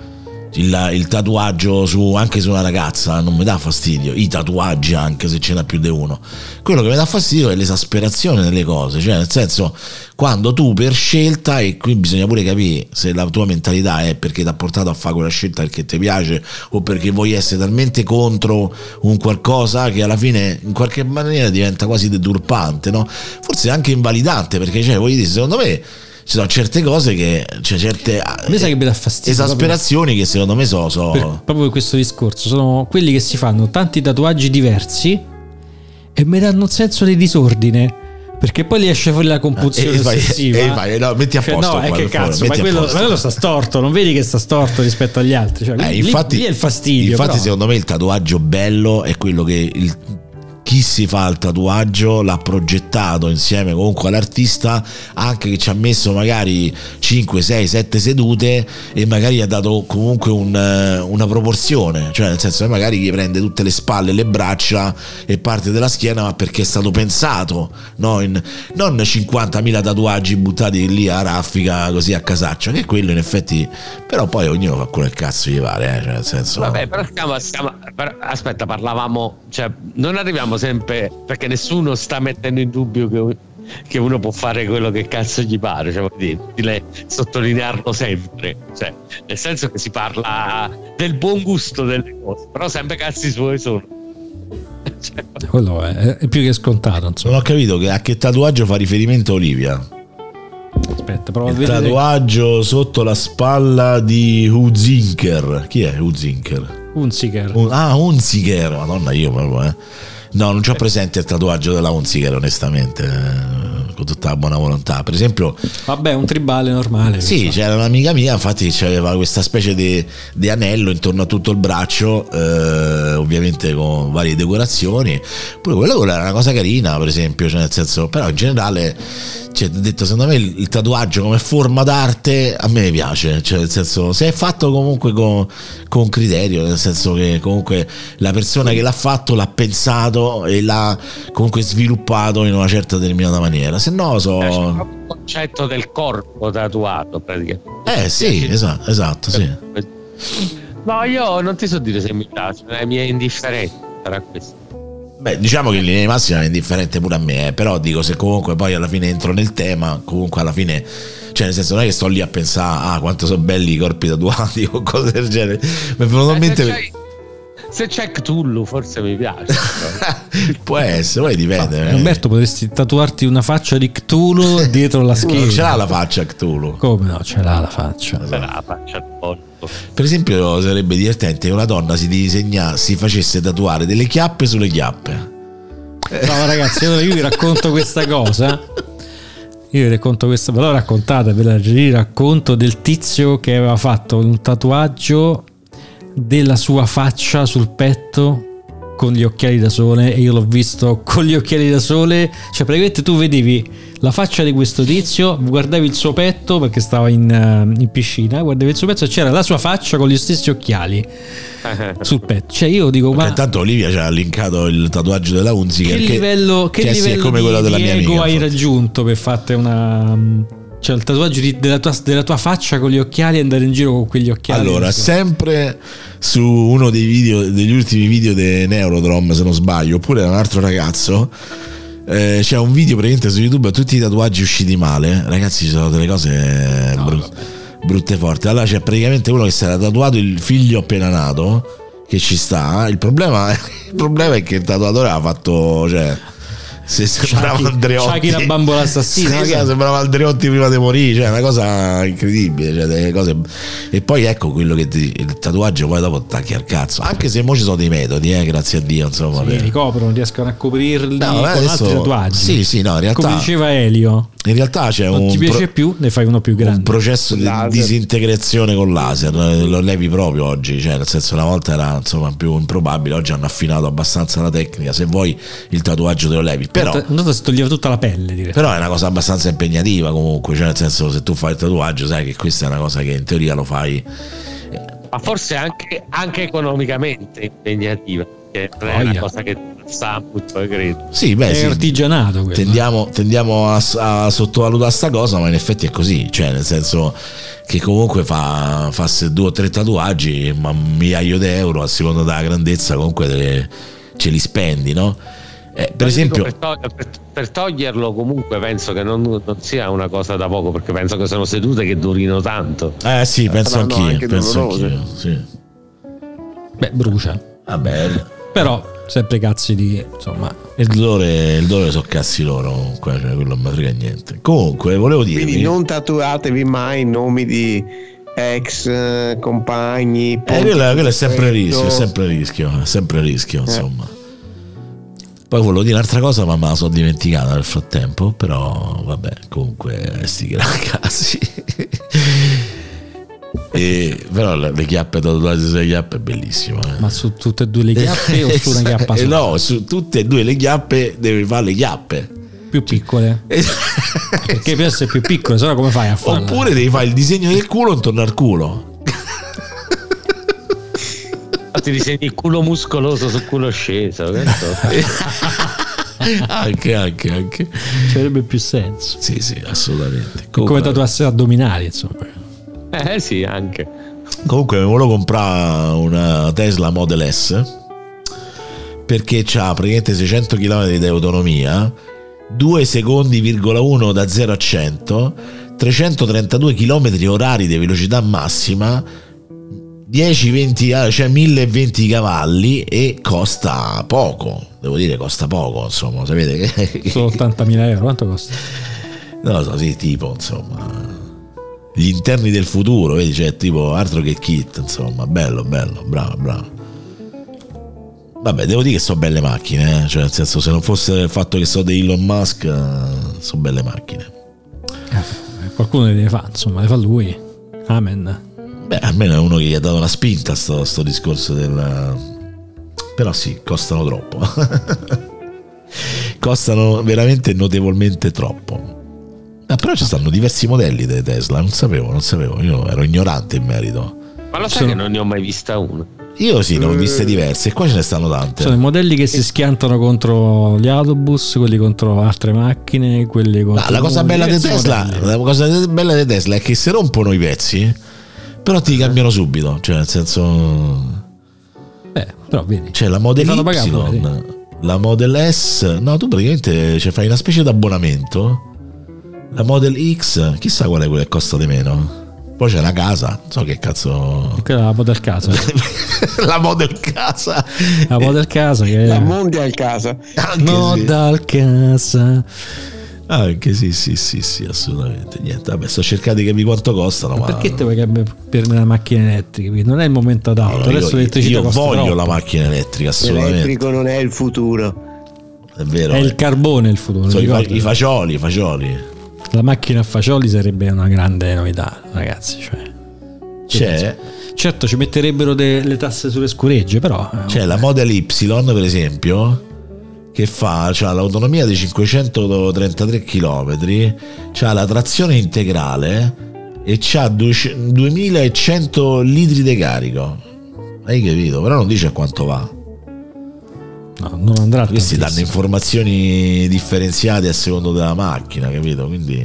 Il, il tatuaggio su- anche su una ragazza non mi dà fastidio, i tatuaggi anche se ce n'è più di uno. Quello che mi dà fastidio è l'esasperazione delle cose, cioè nel senso quando tu per scelta, e qui bisogna pure capire se la tua mentalità è perché ti ha portato a fare quella scelta perché ti piace o perché vuoi essere talmente contro un qualcosa che alla fine in qualche maniera diventa quasi deturpante, no? Forse anche invalidante perché cioè, voglio dire, secondo me ci sono certe cose che, cioè certe a me sa che mi dà fastidio. esasperazioni che secondo me so, so- proprio, per- questo discorso. Sono quelli che si fanno tanti tatuaggi diversi e mi danno un senso di disordine. Perché poi gli esce fuori la compulsione E fai- ossessiva. e fai- no, metti a Cioè, posto no, è qua, che cazzo, ma quello, ma quello sta storto, non vedi che sta storto rispetto agli altri. Cioè, Eh, lì, infatti, lì è il fastidio. Infatti, però. secondo me il tatuaggio bello è quello che il- chi si fa il tatuaggio l'ha progettato insieme comunque all'artista, anche che ci ha messo magari 5, 6, 7 sedute e magari ha dato comunque un, eh, una proporzione, cioè nel senso che magari gli prende tutte le spalle, le braccia e parte della schiena, ma perché è stato pensato, no? In- non 50.000 tatuaggi buttati lì a raffica così a casaccia, che quello in effetti, però poi ognuno fa quello che cazzo gli pare, eh, cioè nel senso... Vabbè, però stiamo, stiamo- aspetta, parlavamo, cioè, non arriviamo sempre perché nessuno sta mettendo in dubbio che, che uno può fare quello che cazzo gli pare, cioè, è utile sottolinearlo sempre, cioè, nel senso che si parla del buon gusto delle cose, però sempre cazzi suoi sono. <laughs> Cioè, Quello è, è più che scontato. Non Insomma. ho capito che- a che tatuaggio fa riferimento Olivia. Aspetta, provo a Il vedere. tatuaggio sotto la spalla di Huzinker. Chi è Huzinker? Unziker. Un- ah, Unziker, madonna io proprio, eh. No, non ho presente il tatuaggio della Unziker, onestamente, eh, con tutta la buona volontà. Per esempio, Vabbè, un tribale normale. sì, questo. c'era un'amica mia, infatti aveva questa specie di, di anello intorno a tutto il braccio, eh, ovviamente con varie decorazioni. Pure quella, quella era una cosa carina, per esempio, cioè nel senso, però in generale, cioè, detto, secondo me il, il tatuaggio come forma d'arte a me piace, cioè nel senso, se è fatto comunque con, con criterio, nel senso che comunque la persona che l'ha fatto l'ha pensato e l'ha comunque sviluppato in una certa determinata maniera, se no so... c'è il concetto del corpo tatuato, praticamente. Eh sì, esatto, esatto, sì. No, io non ti so dire se mi piace, mi è indifferente sarà questo. Beh, diciamo che in linea di massima è indifferente pure a me, eh, però dico se comunque poi alla fine entro nel tema, comunque alla fine, cioè nel senso non è che sto lì a pensare, ah quanto sono belli i corpi tatuati <laughs> o cose del genere, mi è venuto in mente... se, c'è, Cthulhu forse mi piace. <laughs> Può essere, poi dipende. eh. Umberto, potresti tatuarti una faccia di Cthulhu dietro la Tu <laughs> non ce schiena. l'ha la faccia Cthulhu. Come no? Ce l'ha la faccia. Sarà la faccia. Per esempio sarebbe divertente che una donna si disegna, si facesse tatuare delle chiappe sulle chiappe. No, ragazzi, allora io vi racconto questa cosa. Io vi racconto questa, ve l'ho raccontata, ve la racconto del tizio che aveva fatto un tatuaggio della sua faccia sul petto con gli occhiali da sole e io l'ho visto con gli occhiali da sole, cioè praticamente tu vedevi la faccia di questo tizio, guardavi il suo petto perché stava in, eh, in piscina, guardavi il suo petto e c'era la sua faccia con gli stessi occhiali <laughs> sul petto. Cioè io dico, ma intanto Olivia ci ha linkato il tatuaggio della Unzi che livello, che che sì, è livello come di, quello della mia amica. hai infatti. raggiunto per farti una cioè il tatuaggio di- della, tua, della tua faccia con gli occhiali e andare in giro con quegli occhiali Allora, sempre su uno dei video, degli ultimi video di Neurodrom, se non sbaglio, oppure da un altro ragazzo, eh, c'è un video praticamente su YouTube a tutti i tatuaggi usciti male. Ragazzi, ci sono delle cose bru- brutte e forti. Allora c'è praticamente uno che si era tatuato il figlio appena nato, che ci sta. Il problema, <laughs> il problema è che il tatuatore ha fatto... Cioè, se sembrava Andreotti Shaki la bambola assassina, Sì, sembrava Andreotti prima di morire cioè una cosa incredibile cioè, delle cose... e poi ecco quello che ti- il tatuaggio poi dopo attacchi al cazzo anche se mo ci sono dei metodi eh, grazie a Dio insomma Sì, per- ricoprono, riescono a coprirli No, con adesso- altri tatuaggi. sì, sì, no, in realtà- Come diceva Elio, in realtà c'è non un, ti pro- piace più, ne fai uno più un grande. processo di Laser. disintegrazione con laser eh, lo levi proprio oggi cioè nel senso una volta era insomma più improbabile oggi hanno affinato abbastanza la tecnica se vuoi il tatuaggio te lo levi però Un tanto si toglieva tutta la pelle, direi. Però è una cosa abbastanza impegnativa comunque, cioè nel senso se tu fai il tatuaggio sai che questa è una cosa che in teoria lo fai. Ma forse anche, anche economicamente impegnativa, che non è una cosa che sa molto, credo. Sì, beh, È sì, artigianato quello. tendiamo, tendiamo a, a sottovalutare sta cosa, ma in effetti è così, cioè nel senso che comunque fa, fa due o tre tatuaggi, ma un migliaio di euro a seconda della grandezza comunque te- ce li spendi, no? Eh, per esempio... per, to- per- per toglierlo comunque penso che non, non sia una cosa da poco, perché penso che sono sedute che durino tanto. Eh sì, penso saranno anch'io, anche penso dolorose. anch'io, sì. Beh, brucia. Vabbè, Però, sempre cazzi di... insomma... il dolore, il dolore sono cazzi loro comunque, cioè, quello non mi frega niente. Comunque, volevo dirvi... Quindi non tatuatevi mai nomi di ex eh, compagni. Eh, quello, quello è sempre rischio, è sempre rischio, è sempre rischio, insomma. Poi volevo dire un'altra cosa, ma me la sono dimenticata nel frattempo. Però, vabbè, comunque, sti gran <laughs> casi. E, però le, chiappe tatuate sulle chiappe è bellissimo. eh. Ma su tutte e due le chiappe o su una <laughs> chiappa Eh, sola? No, su tutte e due le chiappe devi fare le chiappe. Più piccole? <laughs> Perché per essere più piccole, sennò come fai a farle? Oppure devi fare il disegno del culo intorno al culo. Ti disegni il culo muscoloso sul culo sceso. che so. <laughs> anche, anche, anche. Ci avrebbe più senso. Sì, sì, assolutamente. Come Comunque, tatuarsi addominali, insomma. Eh sì, anche. comunque mi volevo comprare una Tesla Model S perché ha praticamente 600 km di autonomia, 2 secondi,1 da 0 a 100, 332 km orari di velocità massima, 10-20, ah, cioè 1020 cavalli e costa poco. Devo dire, costa poco, insomma, sapete che Solo 80.000 euro, quanto costa? Non lo so, sì, tipo, insomma. Gli interni del futuro, vedi, cioè tipo altro che kit, insomma, bello, bello, bravo, bravo. Vabbè, devo dire che sono belle macchine, eh, cioè nel senso se non fosse il fatto che so di Elon Musk, eh, sono belle macchine. Eh, Qualcuno le deve fare, insomma, le fa lui. Amen. Beh, almeno è uno che gli ha dato una spinta a sto, sto discorso del... Però sì, costano troppo. <laughs> costano veramente notevolmente troppo. Ah, però ci stanno diversi modelli delle Tesla, non sapevo, non sapevo, io ero ignorante in merito. Ma lo sai Sono- che non ne ho mai vista una? Io sì, ne ho viste diverse e qua ce ne stanno tante. Sono i modelli che si schiantano contro gli autobus, quelli contro altre macchine, quelli contro... Ah, la cosa bella Tesla, la cosa bella di Tesla è che se rompono i pezzi, però ti cambiano subito, cioè nel senso Eh, però vedi. c'è la Model pagare Y, la Model S, no, tu praticamente cioè, fai una specie di abbonamento. La Model X, chissà qual è quella che costa di meno. Poi c'è una casa, non so che cazzo. Quella è la Model Casa. <laughs> la Model casa. La Model Casa che La è... Mondial casa. Anche sì. Model Casa. Anche sì, sì, sì, sì, assolutamente. Niente, vabbè, sto cercando di capire quanto costano, ma Perché te vuoi cambiare per una macchina elettrica? Non è il momento adatto. No, Adesso io, l'elettricità io voglio troppo. la macchina elettrica, assolutamente. L'elettrico non è il futuro. È vero. È eh. il carbone il futuro. Sono i, fa- i fagioli, i fagioli. La macchina a fagioli sarebbe una grande novità, ragazzi. Cioè. C'è, Certo, ci metterebbero delle tasse sulle scuregge, però. eh, c'è la Model Y, per esempio, che fa c'ha l'autonomia di 533 km, c'ha la trazione integrale e c'ha 200 2100 litri di carico. Hai capito? Però non dice a quanto va. No, non andrà Questi danno informazioni differenziate a secondo della macchina, capito? Quindi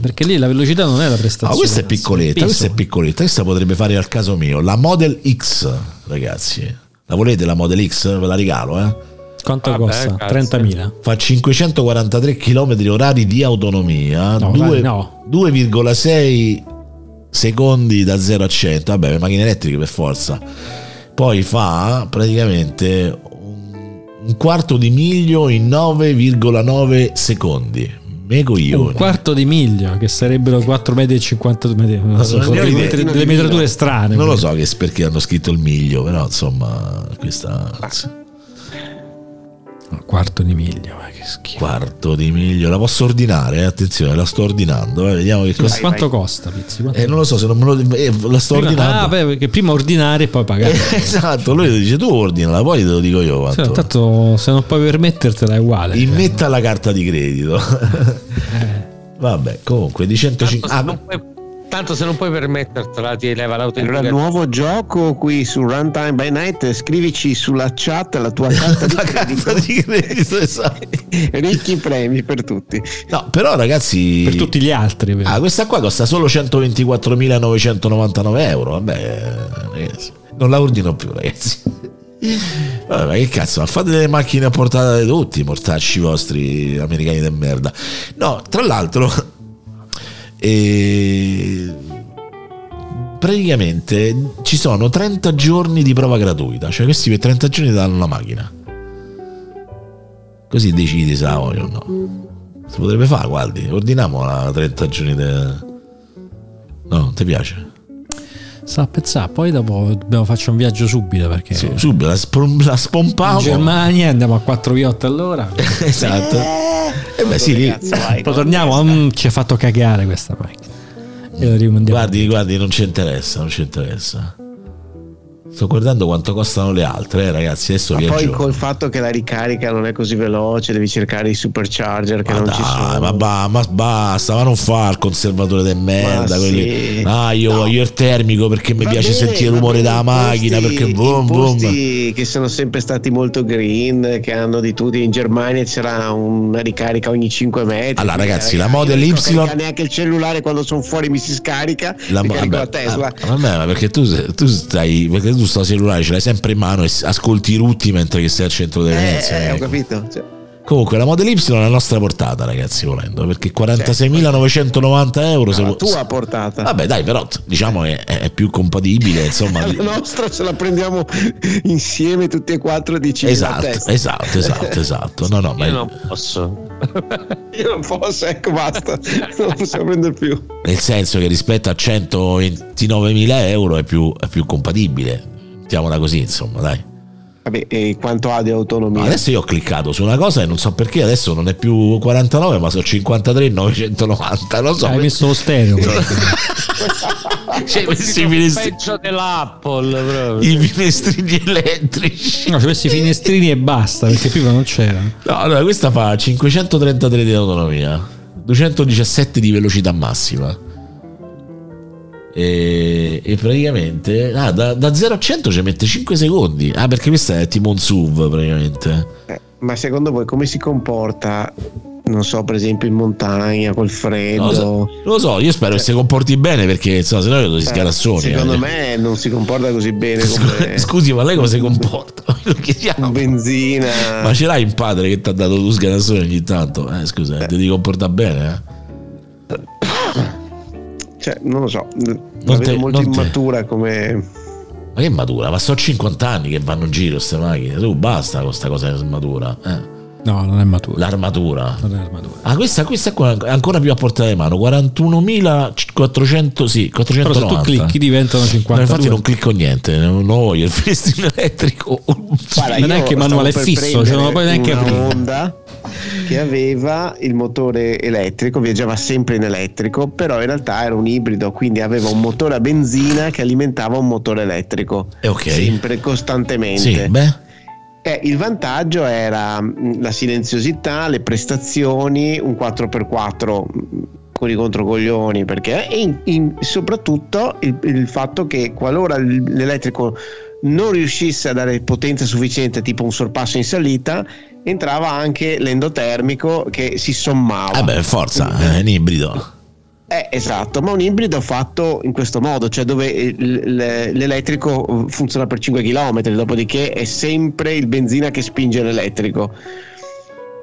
Perché lì la velocità non è la prestazione. Ah, questa è piccoletta, questa è piccoletta, questa potrebbe fare al caso mio. La Model X, ragazzi. La volete la Model X? Ve la regalo, eh? Quanto Vabbè, costa? cazzo. 30.000. Fa 543 km orari di autonomia, No, due- orari no. 2,6 secondi da 0 a 100. Vabbè, le macchine elettriche per forza. Poi fa praticamente un, quarto di miglio in 9,9 secondi. Me coglioni. Un quarto di miglio, che sarebbero 4 metri e 50 metri. Non so, non sono ne ho delle, idea. metri- delle metrature strane. Non lo so perché hanno scritto il miglio, però insomma, questa Un quarto di miglio, ma che schifo. quarto di miglio la posso ordinare, eh? attenzione, la sto ordinando, eh, vediamo che Ma cosa. quanto costa, Pizzi? Quanto Eh, non lo so se non me lo eh, la sto Prima- ordinando. ah, beh, perché prima ordinare e poi pagare. <laughs> esatto, lui dice tu ordinala, poi te lo dico io Cioè, quanto. tanto se non puoi permettertela è uguale. Immetta la carta di credito. <laughs> Eh. Vabbè, comunque di Tanto 150 se, ah, non puoi, tanto se non puoi permettertela, ti leva Allora, l'autentica. nuovo gioco qui su Runtime by Night. Scrivici sulla chat la tua <laughs> carta di la carta credito. di credito, esatto. <laughs> Ricchi premi per tutti. No, però ragazzi Per tutti gli altri. Ah, questa qua costa solo 124.999 euro. Vabbè, ragazzi, non la ordino più, ragazzi. <laughs> Vabbè, ma che cazzo, ma fate delle macchine a portata di tutti, mortacci vostri americani de merda. No, tra l'altro, eh, praticamente ci sono 30 giorni di prova gratuita, cioè questi per 30 giorni danno la macchina. Così decidi se la voglio o no. Si potrebbe fare, guardi, ordiniamo la 30 giorni. De... No, ti piace? Sta a pensare, poi dopo dobbiamo faccio un viaggio subito perché Su- subito la, spom- la in spompavo. Germania andiamo a 4 viotte all'ora. <laughs> esatto. E beh, sì, lì. Ragazzi, vai, Poi torniamo, mm, ci ha fatto cagare questa macchina. E rimandiamo. Guardi, guardi, non ci interessa, non ci interessa. Sto guardando quanto costano le altre, eh, ragazzi. Adesso Ma poi viaggio. col fatto che la ricarica non è così veloce, devi cercare i supercharger che Ma non ci dai, sono. ma, ba- ma basta, ma non fa il conservatore del merda. Quelli- sì. Ah, io No. voglio il termico perché mi Va piace bene, sentire il rumore della in macchina. Perché boom, boom. che sono sempre stati molto green, che hanno di tutti. In Germania c'era una ricarica ogni 5 metri. Allora, ragazzi, la non Model Y- caricare neanche il cellulare quando sono fuori mi si scarica. La, mi vabbè, la Tesla. vabbè, ma perché tu, tu stai perché tu sto cellulare ce l'hai sempre in mano e ascolti i rutti mentre che stai al centro di Venezia. Eh, ho ecco. capito. Cioè, Comunque la Model Y è alla nostra portata, ragazzi, volendo, perché 46.990 euro se la tua portata. Vabbè, dai, però diciamo è, è più compatibile, insomma. <laughs> la nostra ce la prendiamo insieme tutti e quattro e dici Esatto, la testa. esatto, esatto, esatto. No, no, ma Io non posso. <laughs> Io non posso, ecco, basta. Non possiamo prendere più. nel senso che rispetto a 129.000 euro è più, è più compatibile. Mettiamola così, insomma, dai. Vabbè, e quanto ha di No, autonomia? adesso io ho cliccato su una cosa e non so perché adesso non è più 49, ma sono 53.990. Non so. Hai messo lo stereo. <laughs> Cioè, questi Il finestri- peggio dell'Apple proprio. i finestrini elettrici. No, ci ho messo i finestrini e basta, perché prima non c'era. No, allora questa fa 533 di autonomia, 217 di velocità massima. E, e praticamente ah, da, da 0 a 100 ci mette 5 secondi. Ah, perché questa è tipo un SUV praticamente. Eh, Ma secondo voi come si comporta, non so, per esempio in montagna col freddo? Non lo so, lo so, io spero che si comporti bene perché insomma, se no io si Eh, sgarassoni. secondo eh. me non si comporta così bene come <laughs> Scusi, ma lei come si comporta? <laughs> Lo chiediamo. un benzina. Ma ce l'hai un padre che ti ha dato tu sgarassone ogni tanto? Eh, scusa, ti devi comportare bene, eh? <laughs> Cioè, non lo so, la Non vedo te- molto non te- immatura come... Ma che matura? Ma sono 50 anni che vanno in giro queste macchine. Tu basta con sta cosa che matura. Eh. No, non è maturo. L'armatura. Non è armatura. Ah, questa, questa qua è ancora più a portata di mano. 41.400, sì, 490. Però se tu clicchi diventano No, 52. infatti non clicco niente, non voglio il <laughs> finestrino elettrico. Guarda, Non è che manuale stavo per fisso, cioè, non lo puoi neanche aprire. Honda che aveva il motore elettrico, viaggiava sempre in elettrico, però in realtà era un ibrido, quindi aveva un motore a benzina che alimentava un motore elettrico. Eh, ok. Sempre, costantemente. Sì, beh. Eh, il vantaggio era mh, la silenziosità, le prestazioni, un 4x4 mh, con i controcoglioni, perché e in- in- soprattutto il, il fatto che qualora l'elettrico non riuscisse a dare potenza sufficiente, tipo un sorpasso in salita, entrava anche l'endotermico che si sommava. Vabbè, per forza, è un ibrido. Eh, esatto, ma un ibrido fatto in questo modo, cioè dove l'elettrico funziona per 5 km, dopodiché è sempre il benzina che spinge l'elettrico.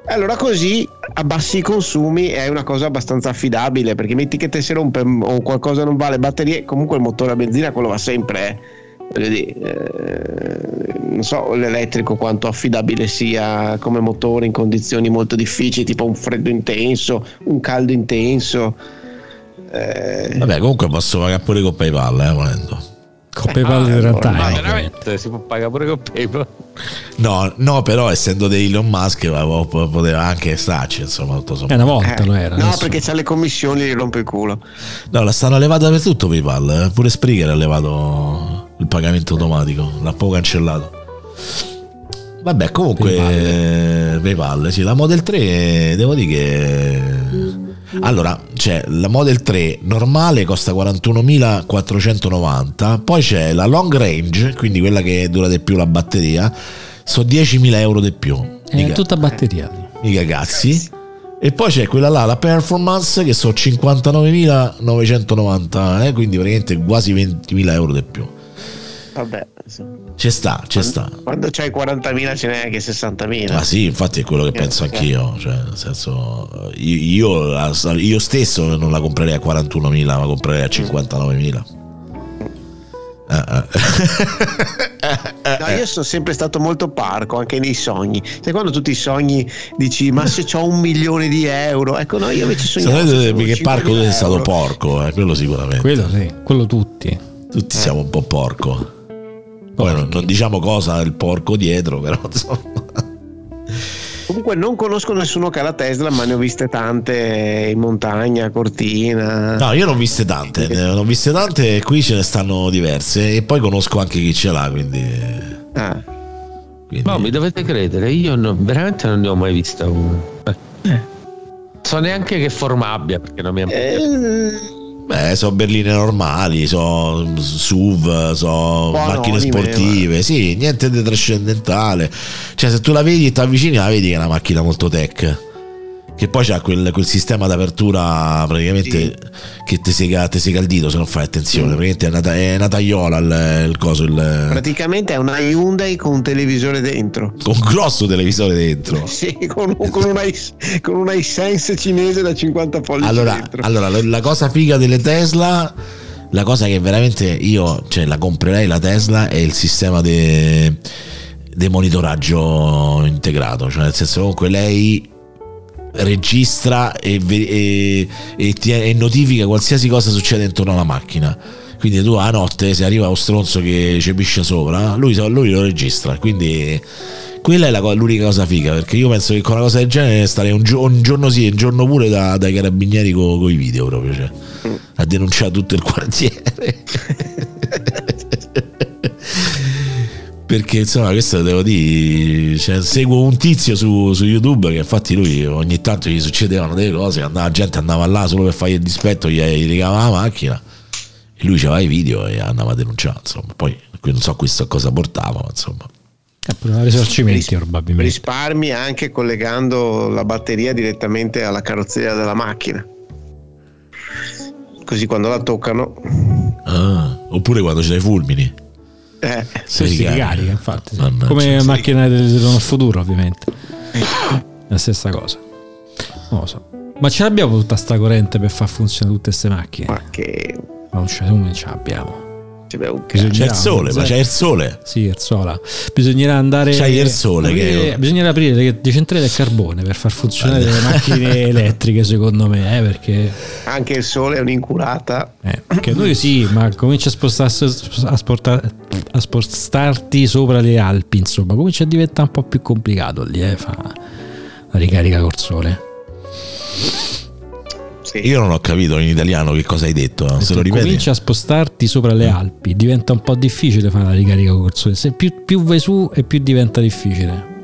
Allora così abbassi i consumi è una cosa abbastanza affidabile, perché metti che te si rompe o qualcosa non va le batterie, comunque il motore a benzina quello va sempre. eh. Voglio dire, eh, non so l'elettrico quanto affidabile sia come motore in condizioni molto difficili, tipo un freddo intenso, un caldo intenso. Eh, Vabbè, comunque posso pagare pure con PayPal, eh, volendo. Con PayPal Ah, in realtà. Ma eh. veramente si può pagare pure con PayPal. No, no, però essendo di Elon Musk eh, po- poteva anche starci, insomma, tutto Eh, sommato. una volta eh, lo era. no, adesso- perché c'ha le commissioni e gli rompe il culo. No, la stanno levata dappertutto PayPal, eh. pure Spreaker ha levato il pagamento automatico, l'ha poco cancellato. Vabbè, comunque PayPal, PayPal sì, la Model 3 devo dire che allora, c'è la Model 3 normale costa 41.490, poi c'è la long range, quindi quella che dura di più la batteria, sono 10.000 euro di più. È Mica- tutta batteria. mica cazzi. E poi c'è quella là, la performance, che sono 59.990, eh, quindi praticamente quasi 20.000 euro di più. Vabbè, insomma. Ci sta, ci sta. quando c'hai 40.000 ce n'è anche 60.000. Ma sì, infatti è quello che penso anch'io. Cioè, nel senso, io, io, stesso non la comprerei a 41.000, ma comprerei a 59.000. Eh, eh. No, io sono sempre stato molto parco anche nei sogni. Sai quando tu ti sogni dici ma se ho un milione di euro, ecco no, io invece sogno. Me che parco tu sei stato porco, eh, quello sicuramente. Quello sì, quello tutti. Tutti siamo un po' porco. Poi non, non diciamo cosa il porco dietro, però <laughs> insomma. Comunque non conosco nessuno che ha la Tesla, ma ne ho viste tante in montagna, Cortina. No, io ne ho viste tante, ne ho viste tante e qui ce ne stanno diverse. E poi conosco anche chi ce l'ha, quindi. Ah. quindi- No, mi dovete credere, io no- veramente non ne ho mai vista una. Eh. So neanche che forma abbia perché non mi ha Eh, Beh, so berline normali, so SUV, so macchine sportive, sì, niente di trascendentale. Cioè, se tu la vedi e ti avvicini, la vedi che è una macchina molto tech. Che poi c'ha quel, quel sistema d'apertura praticamente che ti sega, sega il dito se non fai attenzione. Praticamente è una, è una tagliola il, il coso, il, praticamente è una Hyundai con un televisore dentro. con un grosso televisore dentro. Sì, con, un- con una, con una iSense cinese da 50 pollici Allora, dentro. allora, la- la cosa figa delle Tesla, la cosa che veramente io cioè, la comprerei la Tesla è il sistema di monitoraggio integrato, cioè nel senso comunque lei registra e, e- e ti- e notifica qualsiasi cosa succede intorno alla macchina. Quindi tu a notte se arriva uno stronzo che cepisce sopra, lui, lui lo registra. Quindi quella è la co- l'unica cosa figa. Perché io penso che con una cosa del genere starei un, gio- un giorno sì e un giorno pure da- dai carabinieri con i video proprio. Cioè, a denunciare tutto il quartiere. <laughs> Perché insomma, questo devo dire. Cioè, seguo un tizio su, su YouTube che infatti lui ogni tanto gli succedevano delle cose. Andava, la gente andava là solo per fare il dispetto, gli, gli rigava la macchina. E lui c'aveva i video e andava a denunciare. Insomma, poi qui non so questo a cosa portava, ma insomma. Risarcimenti probabilmente. Risparmi anche collegando la batteria direttamente alla carrozzeria della macchina. Così quando la toccano, Ah, oppure quando c'è i fulmini. Eh, Sì, si ricarica, infatti. sì. Mannaggia, Come sì. macchina del futuro, ovviamente. La stessa cosa. Non lo so. Ma ce l'abbiamo tutta sta corrente per far funzionare tutte queste macchine? ma che Ma non ce, non ce l'abbiamo. Cazzo. C'è il sole, ma c'è il sole. Sì, Erzola. Bisognerà andare. C'hai il sole che- Bisognerà aprire le centrali del carbone per far funzionare le macchine <laughs> elettriche, secondo me, eh, perché, Anche il sole è un'inculata. eh, perché noi sì, ma comincia a spostarsi a, sporta- a spostarti sopra le Alpi, insomma, comincia a diventare un po' più complicato lì, eh, fa la ricarica col sole. Sì. Io non ho capito in italiano che cosa hai detto. Se lo ripeti? comincia a spostarti sopra le Alpi, diventa un po' difficile fare la ricarica col sole. Se più, più vai su e più diventa difficile.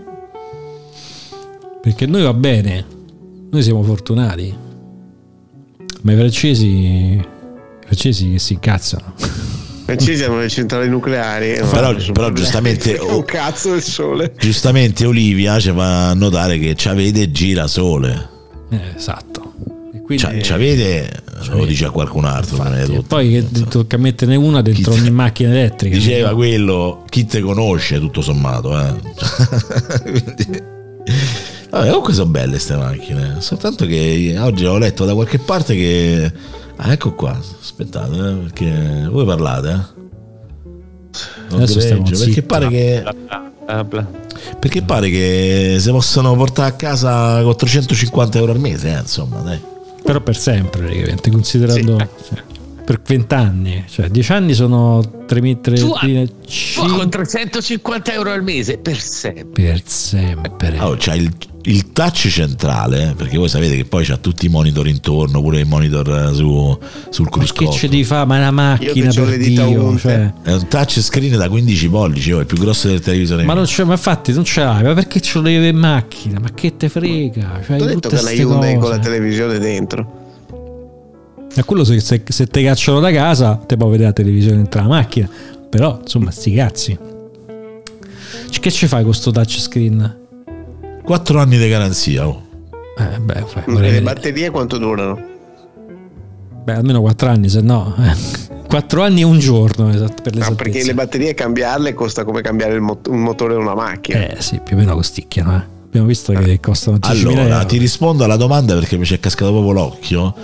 Perché noi va bene, noi siamo fortunati. Ma i francesi, i francesi che si incazzano. I francesi hanno le centrali nucleari. Però- però giustamente- un cazzo del sole. Giustamente Olivia ci fa notare che c'avete girasole. Eh, esatto. Quindi, C'ha- C'avete, lo dice a qualcun altro, non è e tutto. poi che tocca metterne una dentro Chi- ogni macchina elettrica. Diceva quello, chi te conosce tutto sommato. Eh. <laughs> Quindi- Vabbè, comunque sono belle queste macchine. Soltanto che oggi ho letto da qualche parte che. Ah, ecco qua. Aspettate, eh, perché voi parlate. Eh? Non Adesso stiamo greggio, perché pare che. Perché pare che si possono portare a casa con 350 euro al mese, eh, insomma, dai. Però per sempre, praticamente, considerando cioè, per 20 anni, cioè 10 anni sono 3.000 Tu, tu con 350 euro al mese per sempre. per sempre. Oh, c'ha il, il touch centrale, eh, perché voi sapete che poi c'ha tutti i monitor intorno, pure il monitor eh, su, sul Ma che cruscotto. ci devi fare? Ma è una macchina per Dio, cioè. È un touch screen da 15 pollici, oh, è il più grosso del televisore. Ma, non c'è, ma infatti non ce l'hai, ma perché ce lo devi avere in macchina? Ma che te frega? Cioè, Ho detto che ste Hyundai con la televisione dentro. E quello se, se, se te cacciano da casa, te puoi vedere la televisione dentro la macchina. Però, insomma, sti cazzi. Che ci fai con sto touchscreen? 4 anni di garanzia. Oh. Eh, beh, fai, E vorrei le batterie quanto durano? Beh, almeno 4 anni, se no. <laughs> 4 anni e un giorno, esatto, per No, l'esattezza. perché le batterie cambiarle costa come cambiare il mot- un motore di una macchina. Eh sì, più o meno costicchiano, eh. Abbiamo visto che costano 10.000 Allora, euro. ti rispondo alla domanda perché mi ci è cascato proprio l'occhio.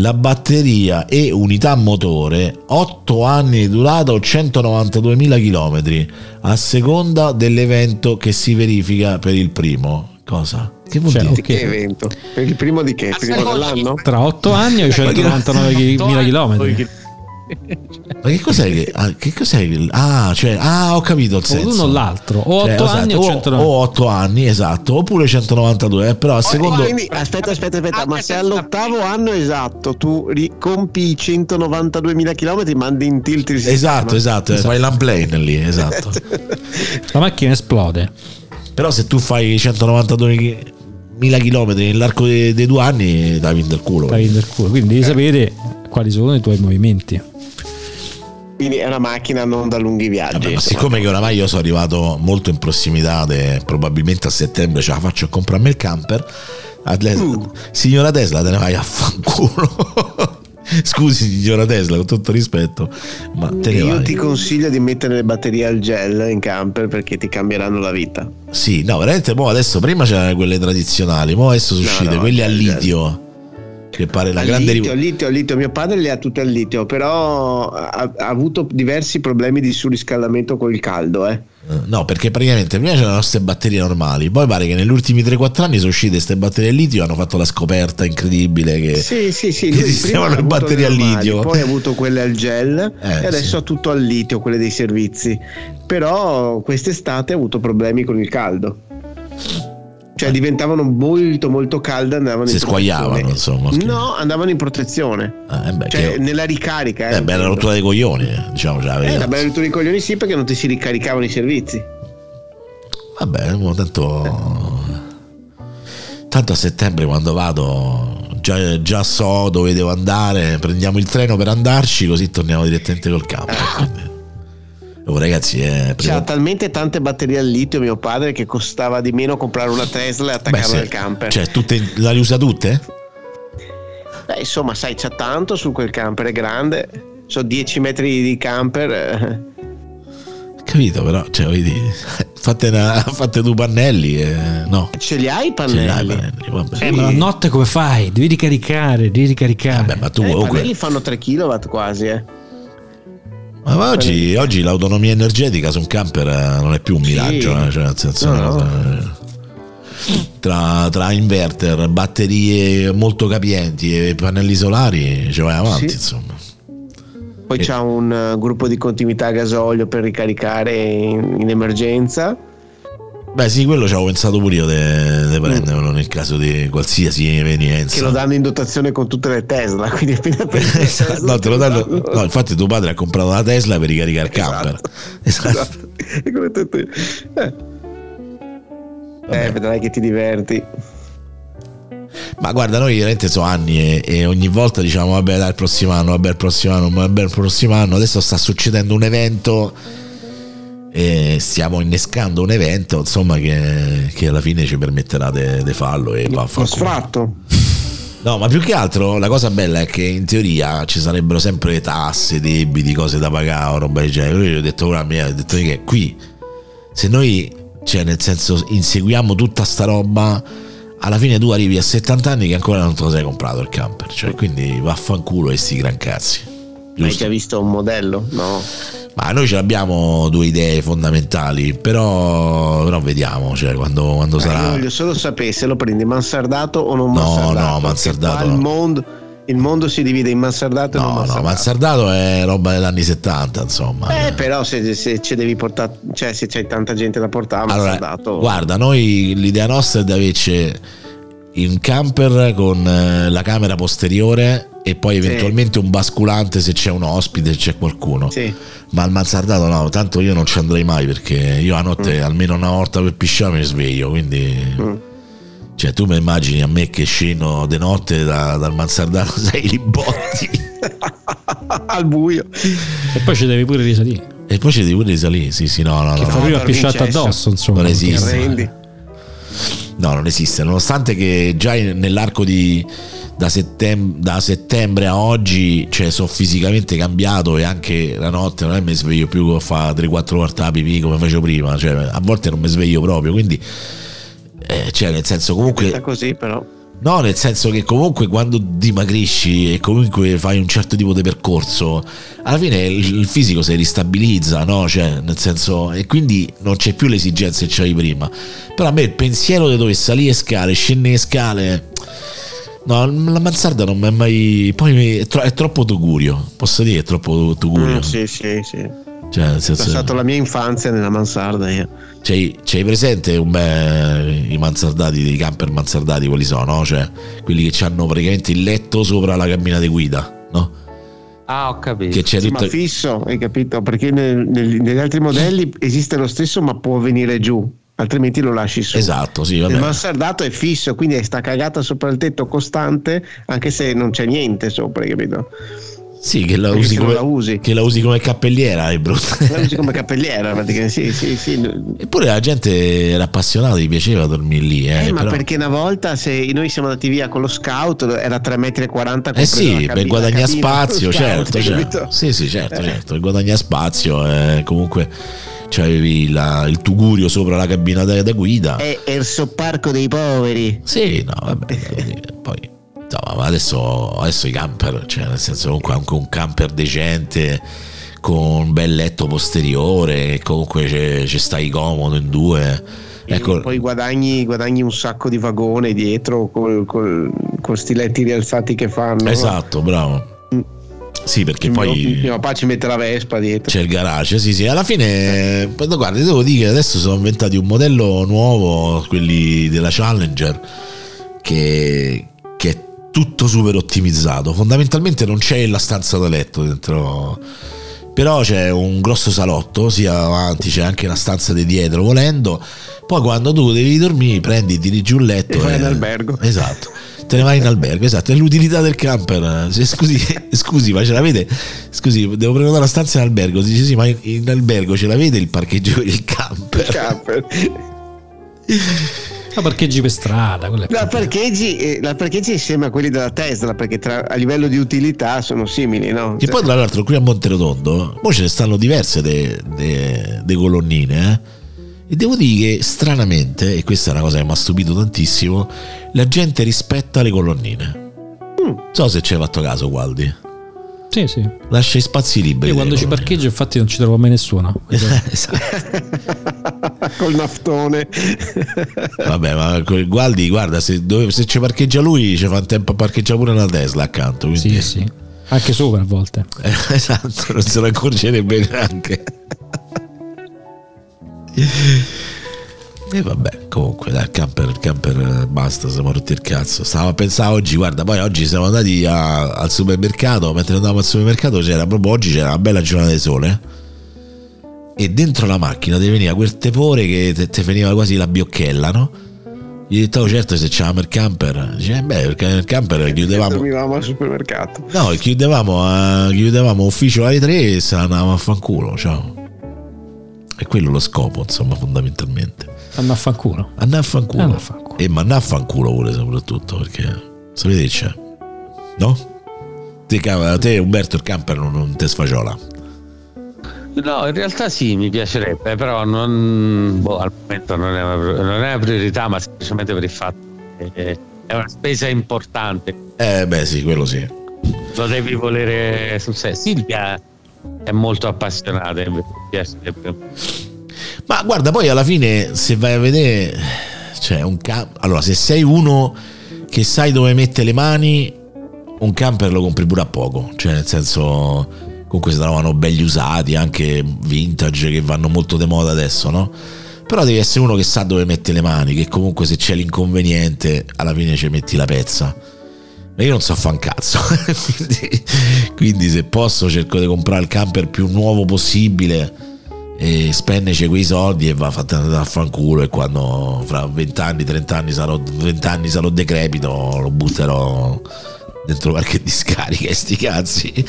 La batteria e unità motore 8 anni di durata o 192.000 km a seconda dell'evento che si verifica per il primo. Cosa? Che vuol Cioè, dire? Che evento? Per il primo di che? Primo dell'anno? Tra 8 anni o <laughs> 199.000 km. Ma che cos'è che, ah, che cos'è che- ah, cioè, ah, ho capito il O senso. l'uno o l'altro, o 8 Cioè, esatto, anni o o, 190. o 8 anni, esatto, oppure 192, eh, però a secondo Quindi, aspetta, aspetta, aspetta, ma se all'ottavo anno esatto tu ri- compi i 192.000 km, mandi in tilt il sistema. Esatto, esatto, fai l'unplane lì, esatto. La macchina esplode. Però se tu fai 192.000 km nell'arco dei, dei due anni, dai del culo. Stai del culo. Quindi devi sapere quali sono i tuoi movimenti. Quindi è una macchina non da lunghi viaggi. Vabbè, ma siccome che oramai io sono arrivato molto in prossimità, de- probabilmente a settembre ce la faccio a comprarmi il camper. a- le- Mm. Signora Tesla, te ne vai a fanculo. <laughs> Scusi, signora Tesla, con tutto rispetto, ma te ne Io vai. ti consiglio di mettere le batterie al gel in camper perché ti cambieranno la vita. Sì, no, veramente. Mo adesso prima c'erano quelle tradizionali, mo adesso sono No, uscite no, quelle al litio. Che pare la Al grande litio, litio, litio. Mio padre le ha tutte al litio, però ha, ha avuto diversi problemi di surriscaldamento con il caldo. Eh. No, perché praticamente prima c'erano queste batterie normali, poi pare che negli ultimi 3-4 anni sono uscite queste batterie al litio, hanno fatto la scoperta incredibile che Sì, sì, sì. <laughs> che esistevano le batterie al normali, litio. Poi ha avuto quelle al gel Eh, e adesso ha tutto al litio, quelle dei servizi. Però quest'estate ha avuto problemi con il caldo. Cioè diventavano molto molto calde andavano Si in squagliavano, insomma. No, andavano in protezione. Eh, beh, Cioè che- nella ricarica. eh, beh, la rottura dei coglioni, eh, diciamo già. Eh, la bella rottura dei coglioni sì perché non ti si ricaricavano i servizi. Vabbè, tanto. Tanto a settembre quando vado già, già so dove devo andare, prendiamo il treno per andarci, così torniamo direttamente col campo. quindi- Oh, ragazzi, è C'ha talmente tante batterie al litio mio padre che costava di meno comprare una Tesla e attaccarla al camper. Cioè, tutte, la usa tutte? Beh, insomma, sai, c'ha tanto su quel camper, è grande. Sono 10 metri di camper. eh. Capito, però, cioè, dire, <laughs> fate, una, fate due pannelli, e, no. Ce li hai i Ce li hai i pannelli? pannelli, vabbè. Eh, ma la notte come fai? Devi ricaricare, devi ricaricare. Vabbè, ma tu Eh, I pannelli fanno 3 kW quasi, eh. Ma oggi, oggi l'autonomia energetica su un camper eh, non è più un miraggio, eh, cioè nel senso, No, eh, tra, tra inverter, batterie molto capienti e pannelli solari ci vai avanti, Sì. insomma. Poi Eh. c'ha un gruppo di continuità a gasolio per ricaricare in, in emergenza. Beh, sì, quello ci avevo pensato pure io di prenderlo nel caso di qualsiasi evenienza. Che lo danno in dotazione con tutte le Tesla. Quindi appena <laughs> Esatto, no, te lo danno. No, infatti, tuo padre ha comprato la Tesla per ricaricare il camper. <laughs> Esatto. Esatto. E come te- te- Eh. Eh, vedrai che ti diverti. Ma guarda, noi veramente sono anni e, e ogni volta diciamo vabbè dai il prossimo anno, vabbè il prossimo anno, vabbè il prossimo anno. Adesso sta succedendo un evento e stiamo innescando un evento insomma che, che alla fine ci permetterà di farlo e va a Lo far culo. sfratto. No, ma più che altro la cosa bella è che in teoria ci sarebbero sempre tasse, debiti, cose da pagare, o roba del genere. Io gli ho detto, ora mi ha detto che qui, se noi, cioè nel senso, inseguiamo tutta sta roba, alla fine tu arrivi a 70 anni che ancora non te lo sei comprato il camper. Cioè, quindi vaffanculo e sti gran cazzi. Hai Giusto? già visto un modello? No. Ma noi ce abbiamo due idee fondamentali, però, però vediamo, cioè quando, quando Eh, Io sarà... voglio solo sapere se lo prendi mansardato o non No, mansardato. no, perché mansardato no. Il mondo, il mondo si divide in mansardato e non No, no, mansardato. Mansardato è roba degli anni 70, insomma. Eh, però se, se devi portare, cioè se c'hai tanta gente da portare, Allora, mansardato. guarda, noi l'idea nostra è di averci in camper con eh, la camera posteriore e poi eventualmente un basculante se c'è un ospite, se c'è qualcuno. Sì. Ma al mansardato no, tanto io non ci andrei mai perché io a notte almeno una volta per pisciare mi sveglio, quindi... Mm. Cioè tu mi immagini a me che scendo di notte da- dal mansardato, <laughs> sai, li botti <laughs> Al buio. E poi ci devi pure risalire. e poi ci devi pure risalire, sì sì, no, no, Che no. fa prima per pisciata addosso, insomma. Non esiste. No, non esiste, nonostante che già nell'arco di da, settem- da settembre a oggi cioè, sono fisicamente cambiato e anche la notte non è che mi sveglio più a fare 3-4 volte la pipì come facevo prima, cioè, a volte non mi sveglio proprio, quindi eh, cioè, nel senso comunque così, però. No, nel senso che comunque quando dimagrisci e comunque fai un certo tipo di percorso, alla fine il, fisico si ristabilizza, no? Cioè, nel senso, e quindi non c'è più l'esigenza che c'avevi prima. Però a me il pensiero di dover salire scale, scendere scale, No, la mansarda non mi è mai. Poi è troppo tugurio. Posso dire, è troppo tugurio. Mm, sì, sì, sì. Cioè, nel Ho senso, passato la mia infanzia nella mansarda io. c'hai, c'hai presente un beh, i mansardati, i camper mansardati, quali sono? no? Cioè, quelli che hanno praticamente il letto sopra la cabina di guida, no? Ah, ho capito. Che c'è Sì, tutta. ma fisso, hai capito? Perché nel- nel- negli altri modelli esiste lo stesso, ma può venire giù, altrimenti lo lasci su. Esatto, sì, Il vabbè. mansardato è fisso, quindi sta cagata sopra il tetto costante, anche se non c'è niente sopra, hai capito? Sì, che la, usi come, la usi. che la usi come cappelliera, è brutto. La usi come cappelliera, praticamente. Sì, sì, sì. Eppure la gente era appassionata, gli piaceva dormire lì. Eh, Eh, ma però- perché una volta se noi siamo andati via con lo scout era 3,40 m Eh sì, per guadagnare spazio, certo, certo. certo. Sì, sì, certo, Eh. certo. Per guadagnare spazio, eh, comunque c'avevi la- il tugurio sopra la cabina da, da guida. È, è il sopparco dei poveri. Sì, no, vabbè, poi insomma, ma adesso, adesso i camper, cioè nel senso comunque anche un camper decente con un bel letto posteriore, comunque ci stai comodo in due. Ecco, poi guadagni, guadagni un sacco di vagone dietro con sti letti rialzati che fanno. esatto, bravo. Mm. Sì, perché Mio, poi mio papà ci mette la Vespa dietro. c'è il garage, sì, sì. Alla fine, guarda, devo dire che adesso sono inventati un modello nuovo, quelli della Challenger, che, che è tutto super ottimizzato. Fondamentalmente non c'è la stanza da letto dentro. Però c'è un grosso salotto, sia avanti c'è anche la stanza di dietro volendo. Poi quando tu devi dormire prendi, tiri giù il letto. E vai in albergo. Esatto. Te ne vai in albergo, esatto, è l'utilità del camper. Scusi, <laughs> scusi, ma ce l'avete? Scusi, devo prenotare la stanza in albergo. Dice sì, ma in, in albergo ce l'avete il parcheggio per il camper? Camper. <laughs> Ma parcheggi per strada, La parcheggi, eh, la parcheggi insieme a quelli della Tesla perché tra- a livello di utilità sono simili, no? Che Cioè, poi tra l'altro qui a Monterotondo, poi ce ne stanno diverse de colonnine, eh? E devo dire che stranamente, e questa è una cosa che mi ha stupito tantissimo, la gente rispetta le colonnine. Non so se ci hai fatto caso, Gualdi. Sì, sì. Lascia i spazi liberi. Io quando delle ci colonnine. parcheggio, infatti, non ci trovo mai nessuno. <laughs> esatto. <laughs> <laughs> col naftone. Vabbè, ma Gualdi, guarda, se, dove- se ci parcheggia lui, ci fa un tempo a parcheggiare pure una Tesla accanto. Quindi, sì, sì. Anche sopra a volte. Eh, <laughs> esatto, non se ne accorgerebbe neanche. E vabbè, comunque, dai, il camper, il camper eh, basta, siamo rotti il cazzo. Stavo a pensare oggi, guarda, poi oggi siamo andati a- al supermercato, mentre andavamo al supermercato c'era proprio oggi c'era una bella giornata di sole. E dentro la macchina ti veniva quel tepore che te veniva quasi la biocchella, no? Gli ho detto, oh, certo, se il camper. Dice, eh, beh, perché nel camper chiudevamo. Dormivamo al supermercato. No, chiudevamo, a- chiudevamo ufficio alle 3 e se andavamo a fanculo, ciao. È quello lo scopo, insomma, fondamentalmente. Andò a fanculo. Andare a fanculo. Andare a fanculo. E ma andare a fanculo pure soprattutto, perché sapete che c'è? No? Te, cava- te Umberto il camper non, non te sfagiola. No, in realtà sì, mi piacerebbe, però non, boh, al momento non è, una, non è una priorità, ma semplicemente per il fatto che è una spesa importante. Eh beh sì, quello sì. Lo devi volere sul serio. Silvia è molto appassionata, mi piacerebbe. Ma guarda, poi alla fine, se vai a vedere, cioè un camper. Allora, se sei uno che sai dove mette le mani, un camper lo compri pure a poco. Cioè, nel senso, comunque si trovano belli usati, anche vintage che vanno molto de moda adesso, no? Però devi essere uno che sa dove mette le mani, che comunque se c'è l'inconveniente, alla fine ci metti la pezza. Ma io non so fa un cazzo, <laughs> quindi, quindi se posso cerco di comprare il camper più nuovo possibile e spendece quei soldi e va a andare a fanculo e quando fra 20 anni, 30 anni sarò, 20 anni sarò decrepito lo butterò dentro qualche discarica e <laughs> sti cazzi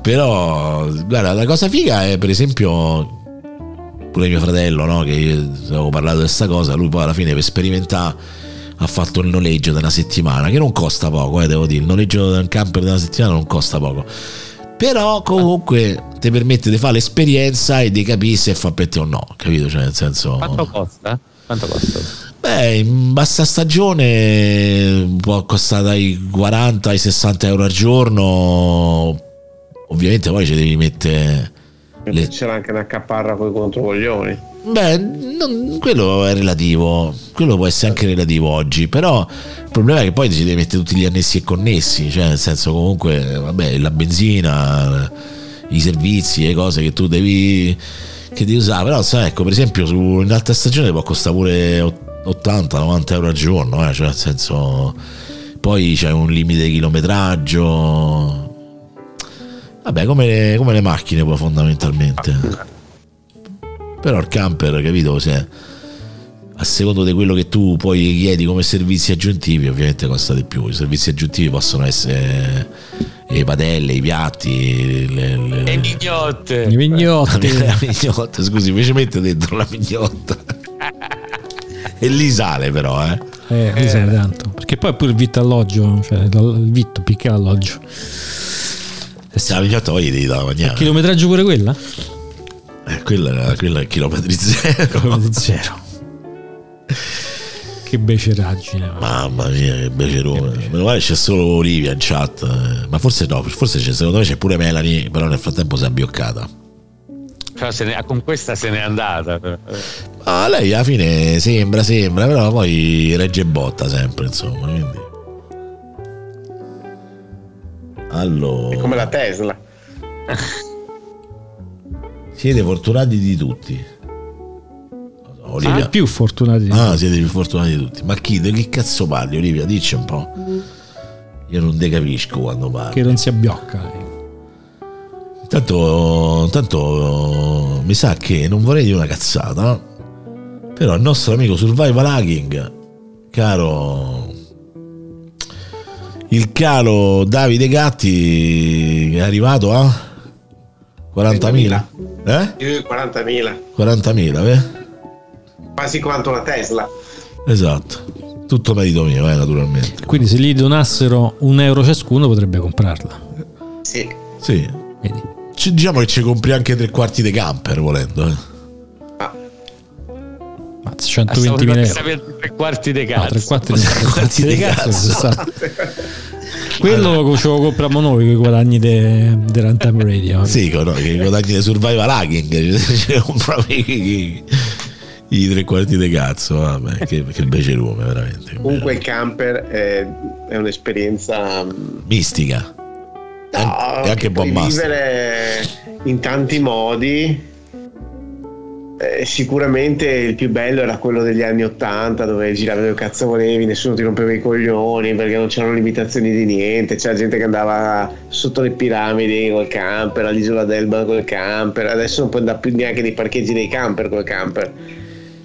però guarda la cosa figa è per esempio pure mio fratello no? che io avevo parlato di questa cosa lui poi alla fine per sperimentare ha fatto il noleggio di una settimana che non costa poco eh, devo dire il noleggio di un camper di una settimana non costa poco però comunque ti permette di fare l'esperienza e di capire se fa per te o no capito cioè nel senso Quanto costa? Quanto costa? Beh, in bassa stagione può costare dai 40 ai 60 euro al giorno. Ovviamente poi ci devi mettere Le- C'era anche una caparra con i controcoglioni. Beh, non- quello è relativo, quello può essere anche relativo oggi, però il problema è che poi ci devi mettere tutti gli annessi e connessi, cioè nel senso comunque, vabbè, la benzina, i servizi, le cose che tu devi, che devi usare, però sai, ecco, per esempio su, in alta stagione può costare pure 80-90 euro al giorno, eh, cioè nel senso, poi c'è un limite di chilometraggio, vabbè, come le, come le macchine poi fondamentalmente. Però il camper, capito? Se a secondo di quello che tu poi chiedi come servizi aggiuntivi, ovviamente costa di più. I servizi aggiuntivi possono essere le padelle, i piatti, le, le- E mignotte. I <laughs> la, mignotti. la mignotta. Scusi, invece mette dentro la mignotta. e lì sale, però, eh. Eh, mi sa tanto. Perché poi pure il vitto alloggio, cioè il il vitto picca l'alloggio. E se la mignotta poi gli devi dare da mangiare. Chilometraggio pure quella? Eh, quella, quella è chilometri zero. Di zero. Che beceraggine. Mamma mia, che becerone. Meno male c'è solo Olivia in chat. Ma forse no, forse c'è, secondo me c'è pure Melanie, però nel frattempo si è abbioccata. Però se ne- con questa se n'è andata. Ah, lei alla fine sembra, sembra, però poi regge botta sempre, insomma. Quindi. Allora, Come la Tesla. siete fortunati di tutti. Ah, Olivia. più fortunati. di Ah, siete più fortunati di tutti. Ma chi? Di che cazzo parli, Olivia? Dici un po'. Io non te capisco quando parli. che non si abbiocca. lei. Intanto, intanto mi sa che non vorrei dire una cazzata, però il nostro amico Survival Hacking, caro il caro Davide Gatti, è arrivato a 40.000. Eh? Più di 40.000. 40.000, eh? Quasi quanto la Tesla. Esatto. Tutto merito mio, eh, naturalmente. Quindi se gli donassero un euro ciascuno potrebbe comprarla. Sì. Sì. Vedi? Ci- diciamo che ci compri anche tre quarti di camper volendo. Eh. Mazza, 120.000 Stavo euro. tre quarti No, cazzo. <laughs> tre quarti di, tre quarti di cazzo. Quello ce lo compriamo noi con i guadagni de- di Runtime Radio. Sì, con che i guadagni di survival hacking, <laughs> ci compravi i, i tre quarti di cazzo, vabbè, che, che becerume veramente. Comunque il camper è, è un'esperienza mm, Mistica. no, e anche bombastica. vivere in tanti modi. Eh, sicuramente il più bello era quello degli anni 80 dove giravi dove cazzo volevi, nessuno ti rompeva i coglioni perché non c'erano limitazioni di niente, c'era gente che andava sotto le piramidi col camper, all'isola d'Elba col camper, adesso non puoi andare più neanche nei parcheggi dei camper col camper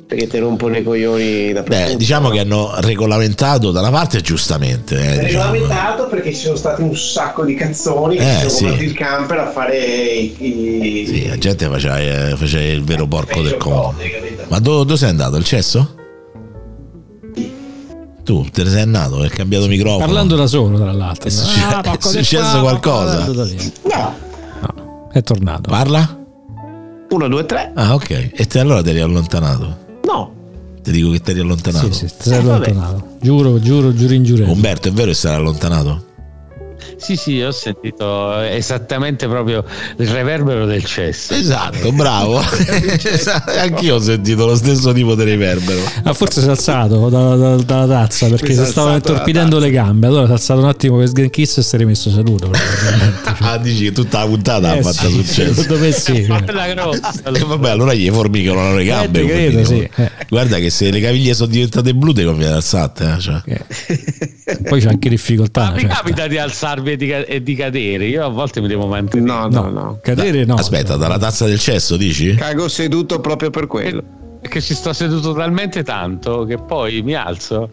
perché ti rompono i coglioni da Beh, diciamo che hanno regolamentato da una parte giustamente. Eh, diciamo. regolamentato perché ci sono stati un sacco di cazzoni che Eh, si sono sì. comprati il camper a fare i, i- Sì, la gente faceva, eh, faceva il vero porco del comodo. Ma do- dove sei andato? Il cesso? Tu te ne sei andato? Hai cambiato microfono? Parlando da solo, tra l'altro. È succe- Ah, è successo qua, qualcosa? No, No, è tornato. Parla? 1, 2, 3. Ah, ok. E te allora ti eri allontanato? No, Ti dico che ti eri allontanato. Sì, sì, ti sei Eh, vabbè. allontanato. Giuro, giuro, giuro in giuro. Umberto, è vero che sarà allontanato? Sì, sì, ho sentito esattamente proprio il reverbero del cesso. Esatto, bravo. Esatto, <laughs> Anch'io ho sentito lo stesso tipo di riverbero. Ah, forse si è alzato da- da- dalla tazza perché Si è si stava alzato intorpidendo le gambe. Allora si è alzato un attimo per sgranchis e si è rimesso seduto. <laughs> Ah, dici che tutta la puntata Eh, ha fatto sì, successo. Secondo me sì. <laughs> cioè. Bella grossa. E vabbè, allora gli formicano le gambe. Eh, credo, sì. Eh. Guarda che se le caviglie sono diventate blu, te conviene alzate. Eh? Cioè. Eh. Poi c'è anche difficoltà. Ma mi certo. capita di alzarvi e di, ca- e di cadere. Io a volte mi devo mantenere. no, no, No, no. cadere no. Aspetta, dalla tazza del cesso dici? Cago seduto proprio per quello. Perché ci sto seduto talmente tanto che poi mi alzo.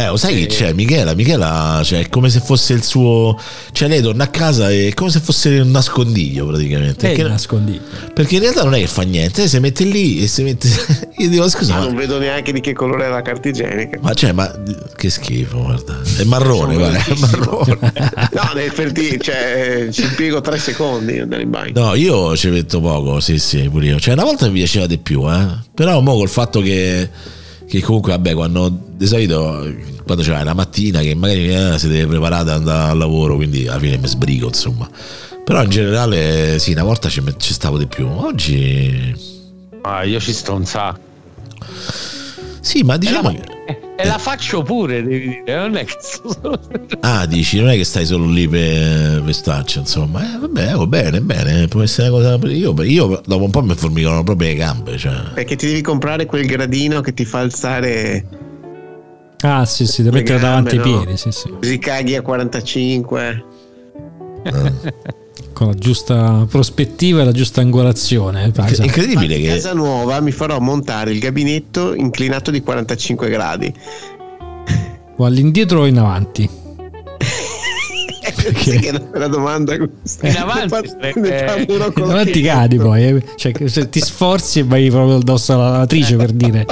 Eh, lo sai chi c'è? Michela, Michela, cioè, è come se fosse il suo. Cioè, lei torna a casa e è come se fosse un nascondiglio praticamente. È Perché, nascondiglio. perché in realtà non è che fa niente, si mette lì e si mette. <laughs> Io dico, scusa, Ma ma, non vedo neanche di che colore è la carta igienica. ma cioè, ma che schifo, guarda. È marrone, guarda, è marrone. <laughs> No, nel ferti- cioè, ci impiego tre secondi andare in bagno. No, io ci metto poco, sì, sì, pure io. Cioè, una volta mi piaceva di più, eh. Però mo col fatto che, che comunque, vabbè, quando di solito quando c'è la mattina che magari eh, si deve preparare ad andare al lavoro, quindi alla fine mi sbrigo, insomma. Però in generale, sì, una volta ci, ci stavo di più. Oggi, Ah, io ci sto un sacco. sì, ma diciamo e, la, che. E la faccio pure, devi dire. Non è che sto solo... <laughs> Ah, dici, non è che stai solo lì per, per starci, insomma. Eh, vabbè, va bene, bene, può essere una cosa. Io, io dopo un po' mi formicano proprio le gambe. Cioè. Perché ti devi comprare quel gradino che ti fa alzare Ah, sì, sì, Le mettere davanti ai no? piedi, sì, sì. così caghi a 45. <laughs> Con la giusta prospettiva e la giusta angolazione. eh, esatto. Incredibile In che. casa nuova mi farò montare il gabinetto inclinato di 45 gradi. O all'indietro o in avanti? <laughs> Sai che è una domanda questa. In avanti uno In avanti cadi poi, eh. cioè se ti sforzi e vai proprio addosso alla lavatrice per dire.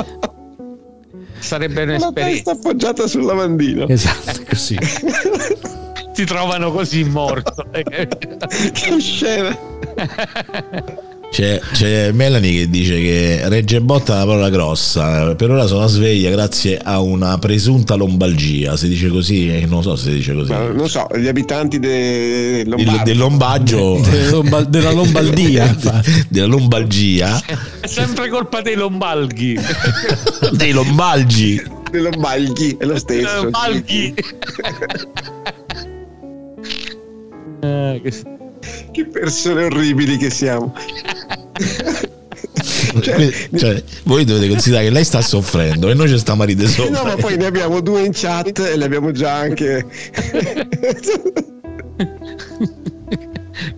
Sarebbe la un'esperienza. testa appoggiata sul lavandino. Esatto, così. <laughs> Ti trovano così morto. <laughs> che scena. C'è, c'è Melanie che dice che Regge Botta è una parola grossa. Per ora sono sveglia grazie a una presunta lombalgia. Si dice così? Eh, Non so se si dice così. Ma non so, gli abitanti de- Il- del lombaggio. <laughs> Della Lomba- della Lombaldia. <laughs> della lombalgia. È sempre colpa dei lombalghi. dei lombalgi. dei Lombalghi, è lo stesso. Lombalghi. Eh, che- Che persone orribili che siamo. <laughs> Cioè, cioè, voi dovete considerare che lei sta soffrendo e noi ci stiamo a ridere Eh sopra. No, ma poi ne abbiamo due in chat e le abbiamo già anche. <laughs>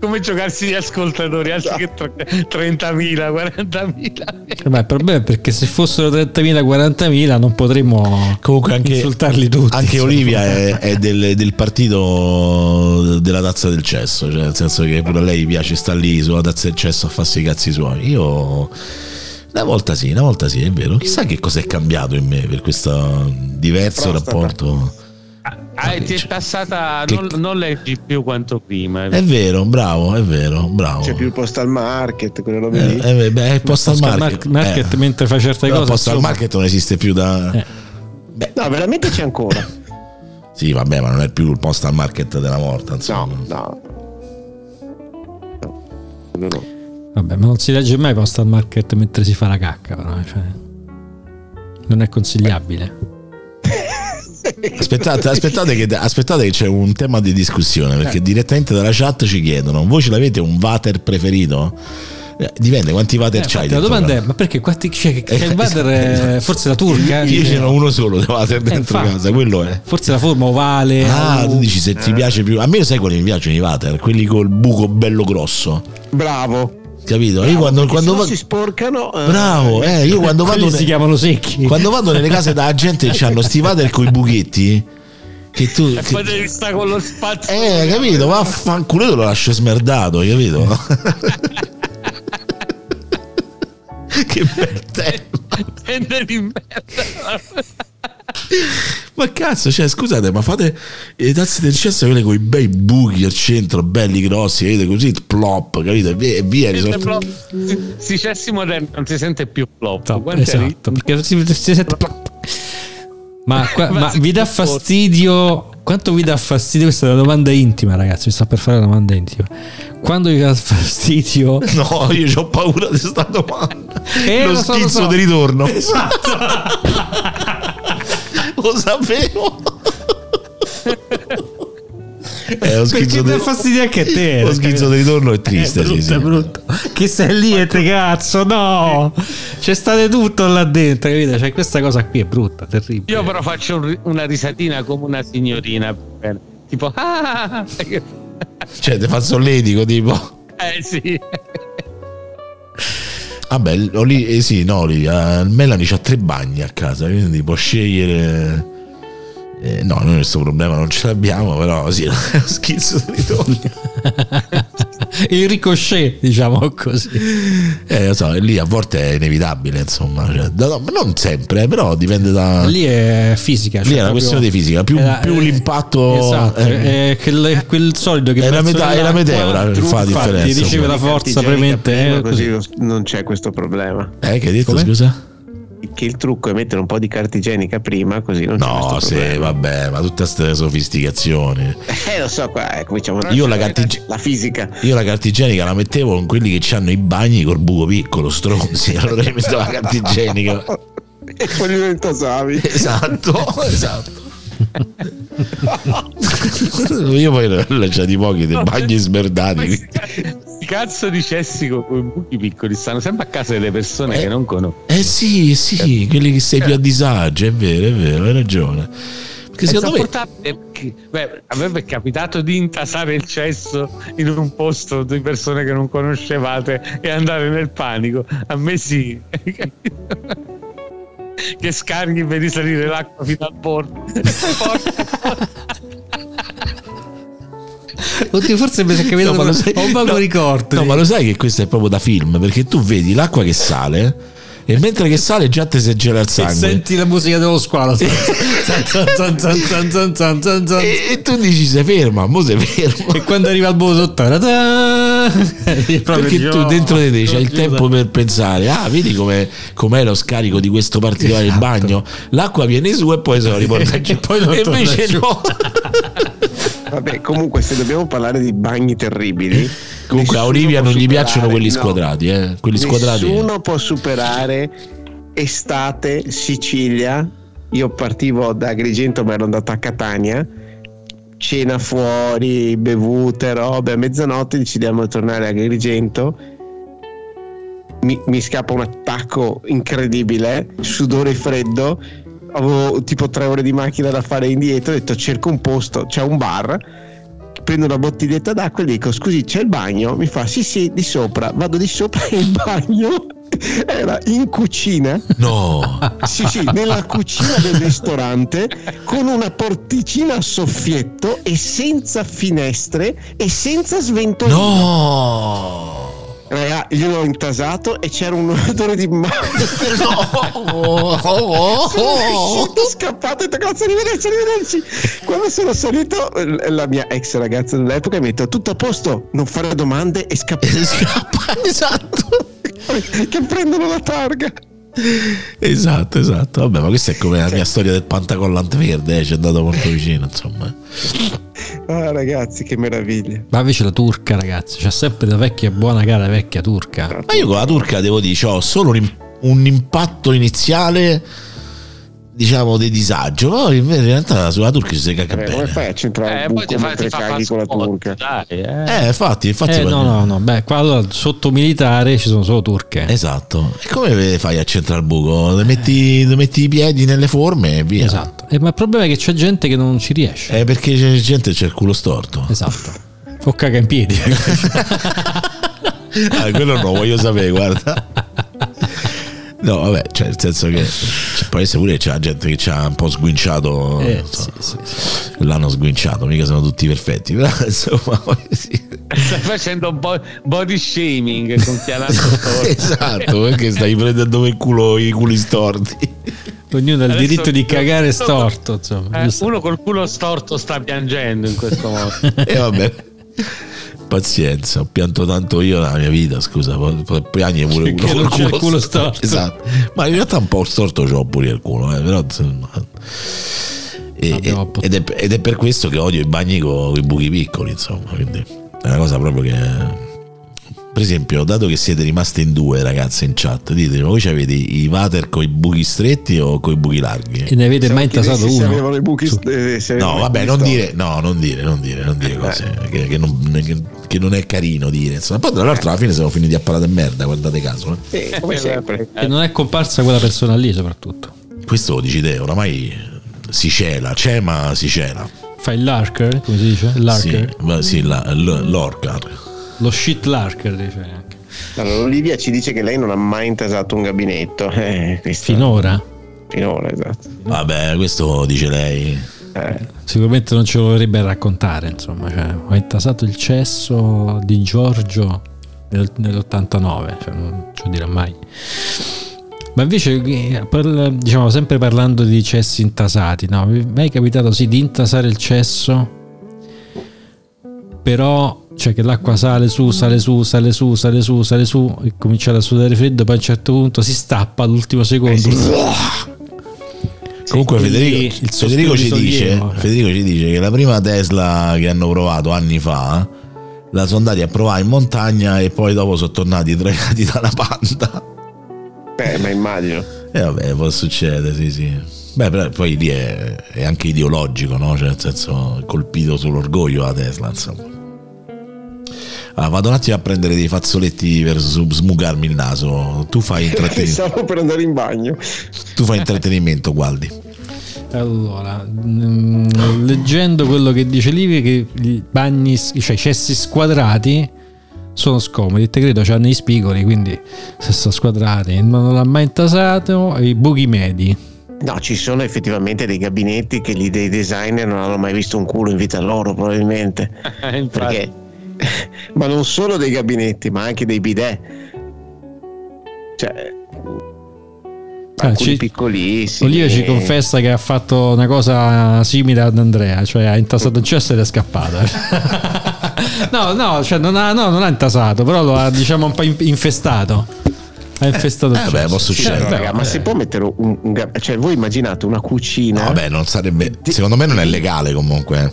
Come giocarsi gli ascoltatori anziché tre- 30.000, 40.000. Ma il problema è perché se fossero 30.000, 40.000 non potremmo Comunque anche, insultarli tutti. anche insomma. Olivia è, è del, del partito della tazza del cesso, cioè nel senso che pure a lei piace sta lì sulla tazza del cesso a farsi i cazzi suoi. Io una volta sì, una volta sì, è vero. Chissà che cosa è cambiato in me per questo diverso Prostata. rapporto. Ah, ti è passata, Che- non, non leggi più quanto prima. È vero, bravo, è vero, bravo. C'è più il postal market, quelle robe lì. Eh, eh, beh, è il postal Postal market. market Eh. mentre fa certe Però il cose. postal insomma, market non esiste più da. Eh. No, veramente c'è ancora. <laughs> Sì, vabbè, ma non è più il postal market della morta, insomma. No, no. No, no, no. Vabbè, ma non si legge mai postal market mentre si fa la cacca, però, eh, cioè, non è consigliabile. <laughs> Aspettate, aspettate, che, aspettate che c'è un tema di discussione perché direttamente dalla chat ci chiedono: voi ce l'avete un vater preferito? Eh, Dipende quanti vater Eh, c'hai. la domanda è: casa. ma perché quanti c'è? Che, che Eh, il Vader è forse la turca? Io ce n'ho uno solo di vater dentro infatti. casa, quello è. Forse la forma ovale. Ah, o- tu dici se ti piace più. A me sai quali mi piacciono i vater? Quelli col buco bello grosso. Bravo. Capito? Io quando, quando se no va- si sporcano. eh, Bravo, eh, io <laughs> quando vado, ne- si chiamano secchi. quando vado nelle case da gente che hanno sti con i buchetti. Che tu. E che- poi devi stare con lo spazio. Eh, capito? Vaffanculo, io te lo lascio smerdato, capito? <laughs> che bel tema. Tende di merda. Ma cazzo, cioè, scusate, ma fate le tazze del cesso quelle con i bei buchi al centro, belli grossi, capite? Così plop, capito? E via, risolto. Si cessi moderni non si sente più. Top, Quanti esatto, perché si, si sente ma, qua- Ma ma vi dà fastidio quanto vi dà fastidio questa è una domanda intima ragazzi mi sta per fare una domanda intima quando vi dà fastidio <laughs> No, io ho paura di sta domanda. Eh, lo lo so, lo schizzo so. di ritorno. esatto <laughs> Lo sapevo. Eh, lo perché schizzo dà di fastidio anche a te lo schizzo di ritorno è triste, è brutto, sì, sì. è brutto. che sei lì e te cazzo no c'è state tutto là dentro capito cioè questa cosa qui è brutta terribile Io però faccio una risatina come una signorina. Tipo, <laughs> ah, Cioè, ti fa solletico, tipo. eh sì. Vabbè, Oli- eh, sì, no, Olivia, Melanie c'ha tre bagni a casa, quindi può scegliere. Eh, no, noi questo problema non ce l'abbiamo, però sì, <laughs> schizzo di ritorno. <laughs> <laughs> il ricochet diciamo così Eh, lo so, lì a volte è inevitabile, insomma. Cioè, da- no, ma non sempre, eh, però dipende da. lì è fisica Lì cioè è una questione di fisica, più, la- più è- l'impatto. esatto eh, è quel, quel solido che È la metà- è la meteora che fa la differenza, riceve la forza premente eh, così così. non c'è questo problema. eh, che hai detto, Come? scusa? Che il trucco è mettere un po' di carta igienica prima, così non c'è No, sì, problema. vabbè, ma tutte queste sofisticazioni. Eh, lo so, qua eh, cominciamo Io la carta ig- la fisica. Io la carta igienica la mettevo con quelli che hanno i bagni col buco piccolo, stronzi. <laughs> Allora io mettevo la carta igienica. E poi li intasavi. Esatto, <laughs> esatto. Io poi ne ho lasciati pochi dei bagni smerdati. Cazzo di cessi con i buchi piccoli stanno sempre a casa delle persone Eh. che non conosco. Eh sì, sì, quelli che sei più a disagio, è vero, è vero, hai ragione. Perché secondo me beh, a me è capitato di intasare il cesso in un posto di persone che non conoscevate e andare nel panico. A me sì. <laughs> che scarichi per risalire l'acqua fino al bordo. Oddio, forse mi si è capito. No, sai, ho un vago no, ricordo. No, ma lo sai che questo è proprio da film? Perché tu vedi l'acqua che sale. E mentre che sale già ti si gela il sangue. E senti la musica dello squalo. e, <laughs> e tu dici sei ferma, mo sei fermo. E quando arriva al buco sotto... <laughs> Perché dici, tu "Oh, dentro di te c'hai il tempo per pensare, ah, vedi com'è, com'è lo scarico di questo particolare Esatto. bagno? L'acqua viene su e poi se lo riporta <laughs> giù. E poi non E torna invece giù. no. <laughs> Vabbè, comunque, se dobbiamo parlare di bagni terribili, Comunque a Olivia non gli piacciono quelli no, squadrati, eh. Quelli squadrati. Nessuno può superare estate Sicilia. Io partivo da Agrigento, ma ero andato a Catania. Cena fuori, bevute, robe. A mezzanotte decidiamo di tornare a Agrigento. Mi, mi scappa un attacco incredibile, sudore freddo. Avevo tipo tre ore di macchina da fare indietro. Ho detto cerco un posto, c'è un bar prendo una bottiglietta d'acqua e dico scusi c'è il bagno? Mi fa sì sì di sopra, vado di sopra <laughs> e il bagno <laughs> era in cucina, No. sì sì, nella cucina del ristorante con una porticina a soffietto e senza finestre e senza sventolino. No. Raga, io l'ho intasato e c'era un odore di mare. Oh, Sono uscito scappato e ho detto cazzo arrivederci arrivederci quando sono salito la mia ex ragazza dell'epoca mi ha detto tutto a posto non fare domande e scappare Scappa, esatto. Che prendono la targa Esatto, esatto. Vabbè, ma questa è come la mia storia del pantacollante verde, eh, ci è andato molto vicino, insomma. ah ragazzi che meraviglia Ma invece la turca, ragazzi, c'è sempre la vecchia buona cara vecchia turca. Ma io con la turca devo dire, ho solo un impatto iniziale, diciamo, di disagio. Poi in realtà sulla turca ci si caga Vabbè, come bene. fai a centrare Eh, ti buco mentre caghi con la turca dai, eh. Eh, infatti, infatti. Eh, no, no, no, beh, qua allora, sotto militare ci sono solo turche. Esatto. E come fai a centrare il buco? Ti metti, ti metti i piedi nelle forme e via. Esatto. Eh, ma il problema è che c'è gente che non ci riesce. Eh, perché c'è gente che c'è il culo storto. Esatto. O caga in piedi. <laughs> Ah, quello no, voglio sapere, guarda. <laughs> No, vabbè, cioè, nel senso che cioè, può essere pure che c'è la gente che ci ha un po' sguinciato. Eh, non so, sì, sì, sì. L'hanno sguinciato, mica sono tutti perfetti. Però <laughs> insomma, poi sì. Stai facendo bo- body shaming con chi ha naso storto. <laughs> esatto, perché stai prendendo per culo i culi storti. Ognuno ha il Adesso- diritto di cagare uno- storto, insomma. Eh, uno col culo storto sta piangendo in questo modo. <laughs> E vabbè. Pazienza, ho pianto tanto io nella mia vita, scusa, piangi pure Che uno c'è il culo storto. Esatto. Ma in realtà un po' storto c'ho pure il culo, eh, però insomma. E- ed, è, ed è per questo che odio i bagni con i buchi piccoli, insomma, quindi è una cosa proprio che per esempio, dato che siete rimaste in due ragazze in chat, ditemi, voi avete i water con i buchi stretti o con i buchi larghi? E ne avete mai Chiedessi intasato se uno? avevano i buchi eh, se No, vabbè, non dire, no, non dire, non dire, non dire cose che, che non, che- che non è carino dire. Insomma. Poi, tra l'altro, alla fine siamo finiti a parlare di merda, guardate caso. eh. Sì, come sempre E non è comparsa quella persona lì, soprattutto. Questo lo dici te, oramai si cela, c'è ma si cela. Fa il larker, come si dice? Larker. Sì, ma sì, la, l- l'orca. Lo shit larker, dice anche. allora Olivia ci dice che lei non ha mai intasato un gabinetto eh, questo- Finora. finora esatto Vabbè, questo dice lei. Eh, Sicuramente non ce lo vorrebbe raccontare, insomma. Cioè, ho intasato il cesso di Giorgio nel- nell'89, cioè, non ce lo dirà mai. Ma invece, eh, per- diciamo, sempre parlando di cessi intasati, no? Mi è mai capitato sì di intasare il cesso, però cioè che l'acqua sale su, sale su, sale su, sale su, sale su, e cominciate a sudare freddo, poi a un certo punto si stappa all'ultimo secondo. Comunque Federico, il sospiro Federico di ci dice, sollievo. Federico ci dice che la prima Tesla che hanno provato anni fa la sono andati a provare in montagna e poi dopo sono tornati drogati da una panda. Beh, ma immagino. E vabbè, può succedere, sì, sì. Beh, però poi lì è, è anche ideologico, no? Cioè, nel senso, è colpito sull'orgoglio la Tesla, insomma. Allora, vado un attimo a prendere dei fazzoletti per smugarmi il naso. Tu fai <laughs> intrattenimento, Stavo per andare in bagno. tu fai intrattenimento, <laughs> Gualdi. Allora, mm, leggendo quello che dice Livi, che i bagni, cioè i cessi squadrati sono scomodi. Te credo c'hanno i spigoli, quindi se sono squadrati, ma non l'ha mai intasato. I buchi medi. No, ci sono effettivamente dei gabinetti che gli dei designer non hanno mai visto un culo in vita loro, probabilmente. <laughs> Infatti. Perché, <laughs> ma non solo dei gabinetti, ma anche dei bidet. Cioè, Ah, alcuni ci- piccolissimi. Olivia ci confessa che ha fatto una cosa simile ad Andrea, cioè ha intasato un cesso ed è scappata. <laughs> no, no, cioè non ha, no, non ha intasato, però lo ha diciamo un po' in- infestato. Ha infestato eh, beh, cesso. può succedere. però, raga, ma si può mettere un, un cioè voi immaginate una cucina No, vabbè, non sarebbe. Secondo me non è legale comunque.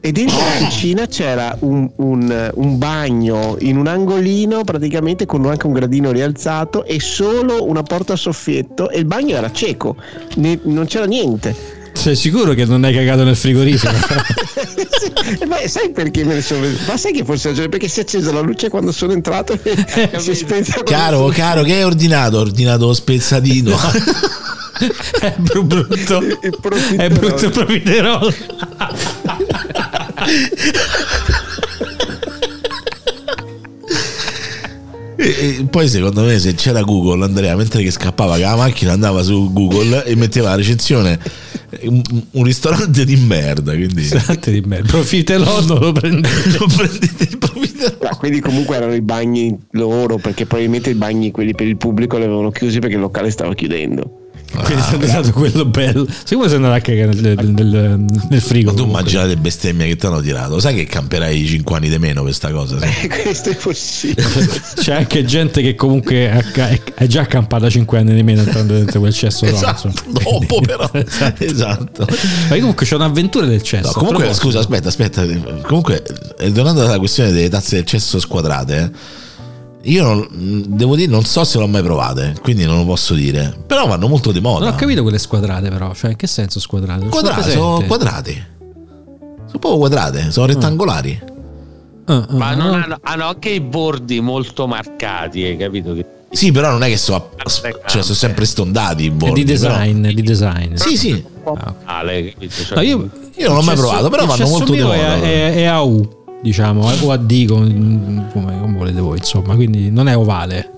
Eh. e dentro la cucina c'era un, un- un bagno in un angolino praticamente con anche un gradino rialzato e solo una porta a soffietto e il bagno era cieco, ne- non c'era niente. Sei sicuro che non hai cagato nel frigorifero? <laughs> Beh, sai perché me ne sono Ma sai che forse ragione? Perché si è accesa la luce quando sono entrato e <laughs> si è spenta Caro, caro, che hai ordinato? Ho ordinato lo spezzatino. <laughs> è bru- brutto. È brutto il profiterol. E, e poi secondo me se c'era Google Andrea mentre che scappava con la macchina andava su Google e metteva la recensione un, un ristorante di merda quindi. Sante di me, profiterol non lo prendete. non prendete il Ah, quindi comunque erano i bagni loro perché probabilmente i bagni quelli per il pubblico li avevano chiusi perché il locale stava chiudendo Quindi sei andato quello bello. Secondo sei andato a cagare nel, nel- nel- nel frigo. ma tu immagina le bestemmie che ti hanno tirato sai che camperai 5 anni di meno per sta cosa sì? questo è possibile <laughs> C'è anche gente che comunque è, è- è già accampata 5 anni di meno entrando dentro quel cesso. no, esatto insomma. dopo però Esatto. esatto Ma comunque c'è un'avventura del cesso. No, comunque, scusa, aspetta, aspetta. Comunque, eh, tornando alla questione delle tazze del cesso squadrate, eh, io non- devo dire, non so se l'ho mai provate, quindi non lo posso dire. Però vanno molto di moda. Non ho capito quelle squadrate, però. Cioè, in che senso squadrate? Sono Quadrate, sono presente. quadrati. Sono proprio quadrate, sono rettangolari. Ah, ah, Ma non ah. hanno, hanno anche i bordi molto marcati, hai capito? Che Sì, però non è che so, cioè, sono sempre stondati i È bordi. di però- design, è di design. Sì, sì. Ah, ok. male, capito? Cioè, No, io, Io non l'ho mai provato, però vanno molto di moda. È, è, è a U, diciamo, o a D, come, come- volete voi, insomma, quindi non è ovale.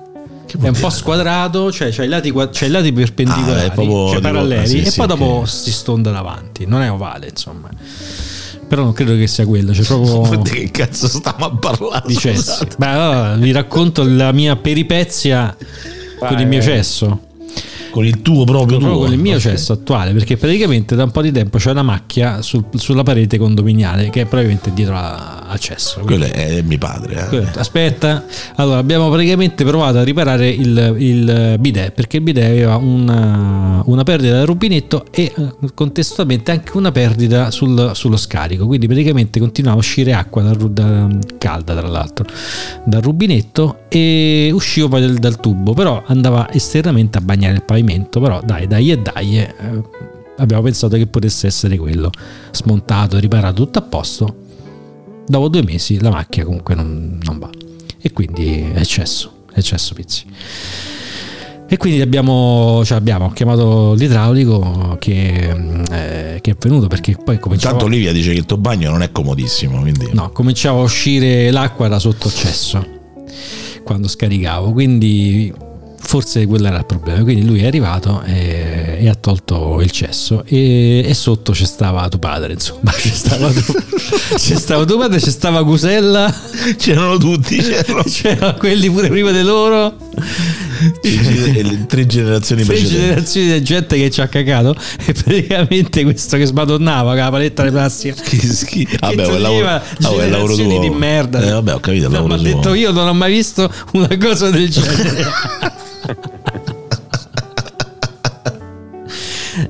È un po' squadrato, cioè c'ha i lati, c'ha i lati perpendicolari, Ah, cioè paralleli, sì, e sì, poi dopo ok. si stonda davanti. Non è ovale, insomma. Però non credo che sia quello, c'è proprio Di che cazzo stiamo a parlare? di cesso. Beh, allora, vi racconto la mia peripezia con il mio vai. cesso. Con il tuo proprio tuo. con il mio Ok. cesso attuale perché praticamente da un po' di tempo c'è una macchia sul- sulla parete condominiale che è probabilmente dietro al cesso Quello è, mio padre. eh. Aspetta allora abbiamo praticamente provato a riparare il, il bidet perché il bidet aveva una, una perdita del rubinetto e eh, contestualmente anche una perdita sul- sullo scarico quindi praticamente continuava a uscire acqua ru- da- calda tra l'altro dal rubinetto e usciva poi dal, dal tubo però andava esternamente a bagnare il pavimento però dai dai e dai eh, abbiamo pensato che potesse essere quello. Smontato riparato tutto a posto. Dopo due mesi la macchina comunque non, non va. E quindi è eccesso eccesso pizzi. E quindi abbiamo, cioè abbiamo chiamato l'idraulico che, mm, eh, che è venuto perché poi cominciava, Intanto Olivia dice che il tuo bagno non è comodissimo, quindi no, cominciava a uscire l'acqua da sotto il cesso quando scaricavo. Quindi forse quello era il problema. Quindi lui è arrivato e, e ha tolto il cesso e, e sotto c'è stava tuo padre insomma. <laughs> C'è stava, tu, c'è stava tuo padre c'è stava Gusella c'erano tutti. <laughs> c'erano- c'erano. quelli pure prima di loro. Le tre generazioni tre generazioni di gente che ci ha cagato e praticamente questo che smadonnava con la paletta di plastica. Che schifo. Vabbè, è il lavoro, toglieva è il lavoro tuo. di merda. Eh, vabbè, ho capito, il lavoro ma ha detto io non ho mai visto una cosa del <laughs> genere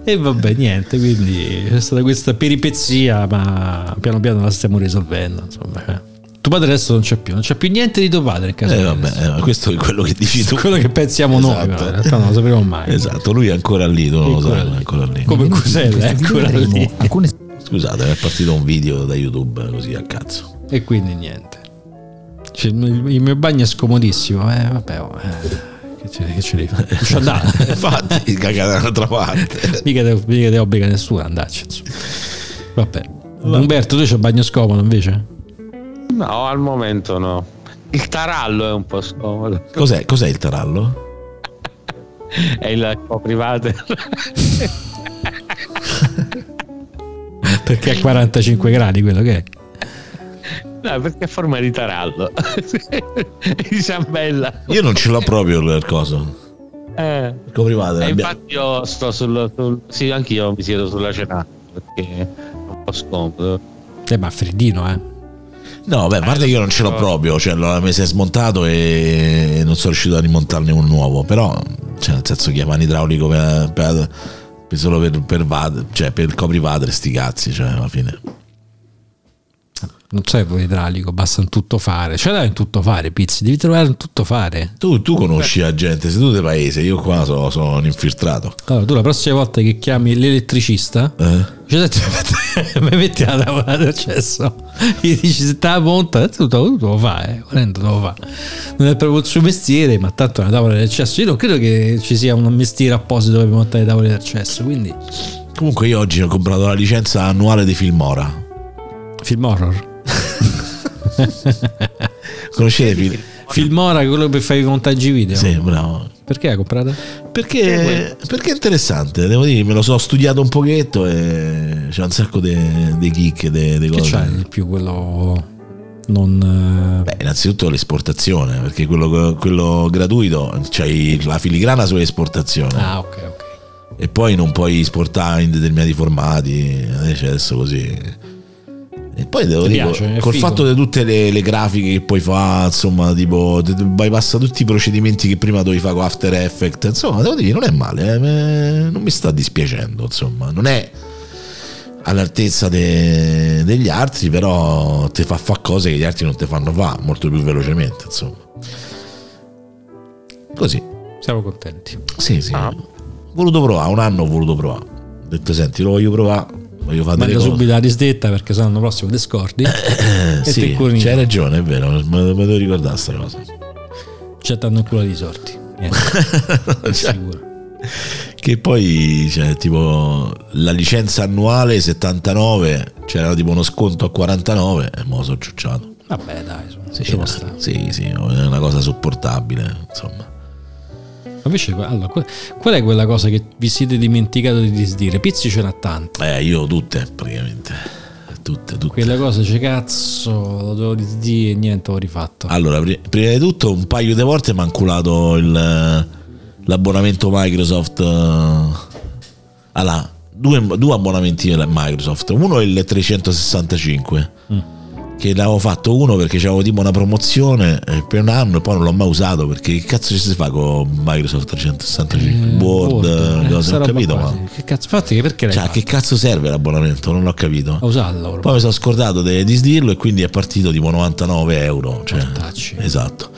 e vabbè niente quindi c'è stata questa peripezia ma piano piano la stiamo risolvendo insomma eh. tuo padre adesso non c'è più non c'è più niente di tuo padre in casa Eh, vabbè, eh, questo è quello che dici tu. quello che pensiamo noi Esatto. però in realtà non lo sapremo mai Esatto, lui è ancora lì, tu non lo Ancora sai, lì. è ancora lì. come Cusella è ancora lì alcune Scusate, è partito un video da YouTube così a cazzo. E quindi niente. Cioè, il, il mio bagno è scomodissimo. Eh, vabbè, oh, eh, che ce, che ce devi fare? Ci andare. <laughs> Infatti, <laughs> cagate da un'altra parte. mica, te, mica te obbliga nessuno ad andarci. Insomma. Vabbè. Umberto, tu c'hai il bagno scomodo invece? No, al momento no. Il tarallo è un po' scomodo. Cos'è, cos'è il tarallo? È il coprivater. <laughs> Perché a 45 gradi quello che è. No, perché è forma di tarallo. <laughs> di ciambella. Io non ce l'ho proprio il coso. Eh. Il coprivate. E abbia- infatti io sto sul, sul sì, anch'io mi siedo sulla cenata perché è un po' scomodo. Eh, ma freddino, eh. No, beh, a parte che io non ce l'ho proprio, cioè l'ho mi si è smontato e non sono riuscito a rimontarne uno nuovo, però cioè, nel senso chiamano idraulico per, per- per- solo per, per, cioè, per il coprivadere sti cazzi, cioè alla fine. Non serve idraulico, basta un tutto fare. Cioè, dai, un tutto fare, pizzi. Devi trovare un tutto fare. Tu, tu conosci la gente, sei tu di paese, io qua so- sono un infiltrato. Allora, tu la prossima volta che chiami l'elettricista, Eh? Cioè, <laughs> mi metti la tavola d'accesso gli dici se te la monta tu, tu, tu lo fai eh, volendo lo fa non è proprio il suo mestiere ma tanto è una tavola d'accesso io non credo che ci sia un mestiere apposito per montare le tavole d'accesso quindi Comunque io oggi ho comprato la licenza annuale di Filmora. film horror <laughs> Conoscete Fil- Filmora quello per fare i montaggi video Sì, bravo. perché l'hai comprata? Perché, perché è interessante, devo dire, me lo so studiato un pochetto e c'è un sacco di chicche, di che cose. c'hai di più quello non eh, Beh, innanzitutto l'esportazione, perché quello, quello gratuito c'hai la filigrana sull'esportazione ah ok ok e poi non puoi esportare in determinati formati, adesso così. E poi devo dire, col figo. fatto di tutte le, le grafiche che puoi fare, insomma, tipo, bypassa tutti i procedimenti che prima dovevi fare con After Effects, insomma, devo dire, non è male, eh, non mi sta dispiacendo, insomma, non è all'altezza de- degli altri, però ti fa fare cose che gli altri non ti fanno fare molto più velocemente, insomma. Così. siamo contenti Sì, sì. Ho voluto provare, un anno ho voluto provare. Ho detto, senti, lo voglio provare, voglio fare manda subito la disdetta perché se l'anno prossimo ti scordi <coughs> sì, c'hai ragione, è vero, me, me devo ricordare sta cosa. ci danno il culo di sorti <laughs> niente Cioè, sicuro che poi, cioè, tipo, la licenza annuale 79, c'era tipo uno sconto a 49 e me lo sono ciucciato. vabbè dai insomma, Sì, ci può stare. sì, sì, è una cosa sopportabile, insomma. Invece, allora, qual, è quella cosa che vi siete dimenticato di disdire? Pizzi ce n'ha tante. Eh, io tutte, praticamente. Tutte, tutte. Quella cosa, c'è cazzo, lo devo disdire e niente, ho rifatto. Allora, pri- prima di tutto, un paio di volte mi ha inculato il, l'abbonamento Microsoft. eh, Allora, due, due abbonamenti Microsoft. Uno è il 365. Che l'avevo fatto uno perché c'avevo tipo una promozione eh, per un anno e poi non l'ho mai usato perché che cazzo ci si fa con Microsoft 365 Word, eh, cose, sta non ho capito ma. Che cazzo, infatti, perché cioè, fatto? che cazzo serve l'abbonamento non l'ho capito A usarlo. ormai. poi mi sono scordato di disdirlo e quindi è partito tipo 99 euro. Cioè, esatto.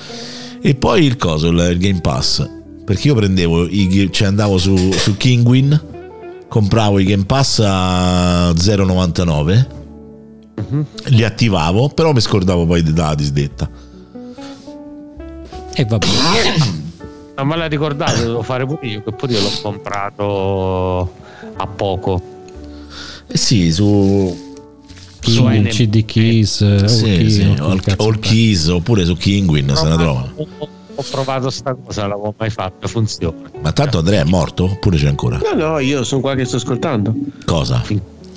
E poi il coso, il, il Game Pass. Perché io prendevo, i, cioè andavo su, su Kingwin, compravo i Game Pass a 0,99, li attivavo, però mi scordavo poi della disdetta. E vabbè. Non me la ricordate, devo fare pure io, che pure io l'ho comprato a poco. Eh sì, su... Su NM. CD Keys, eh, All Sì, sì, All, All. Keys oppure su Kingwin se ne trovano. Ho, provato sta cosa, non l'avevo mai fatta, funziona. Ma tanto Andrea è morto oppure c'è ancora? No, no, io sono qua che sto ascoltando. Cosa?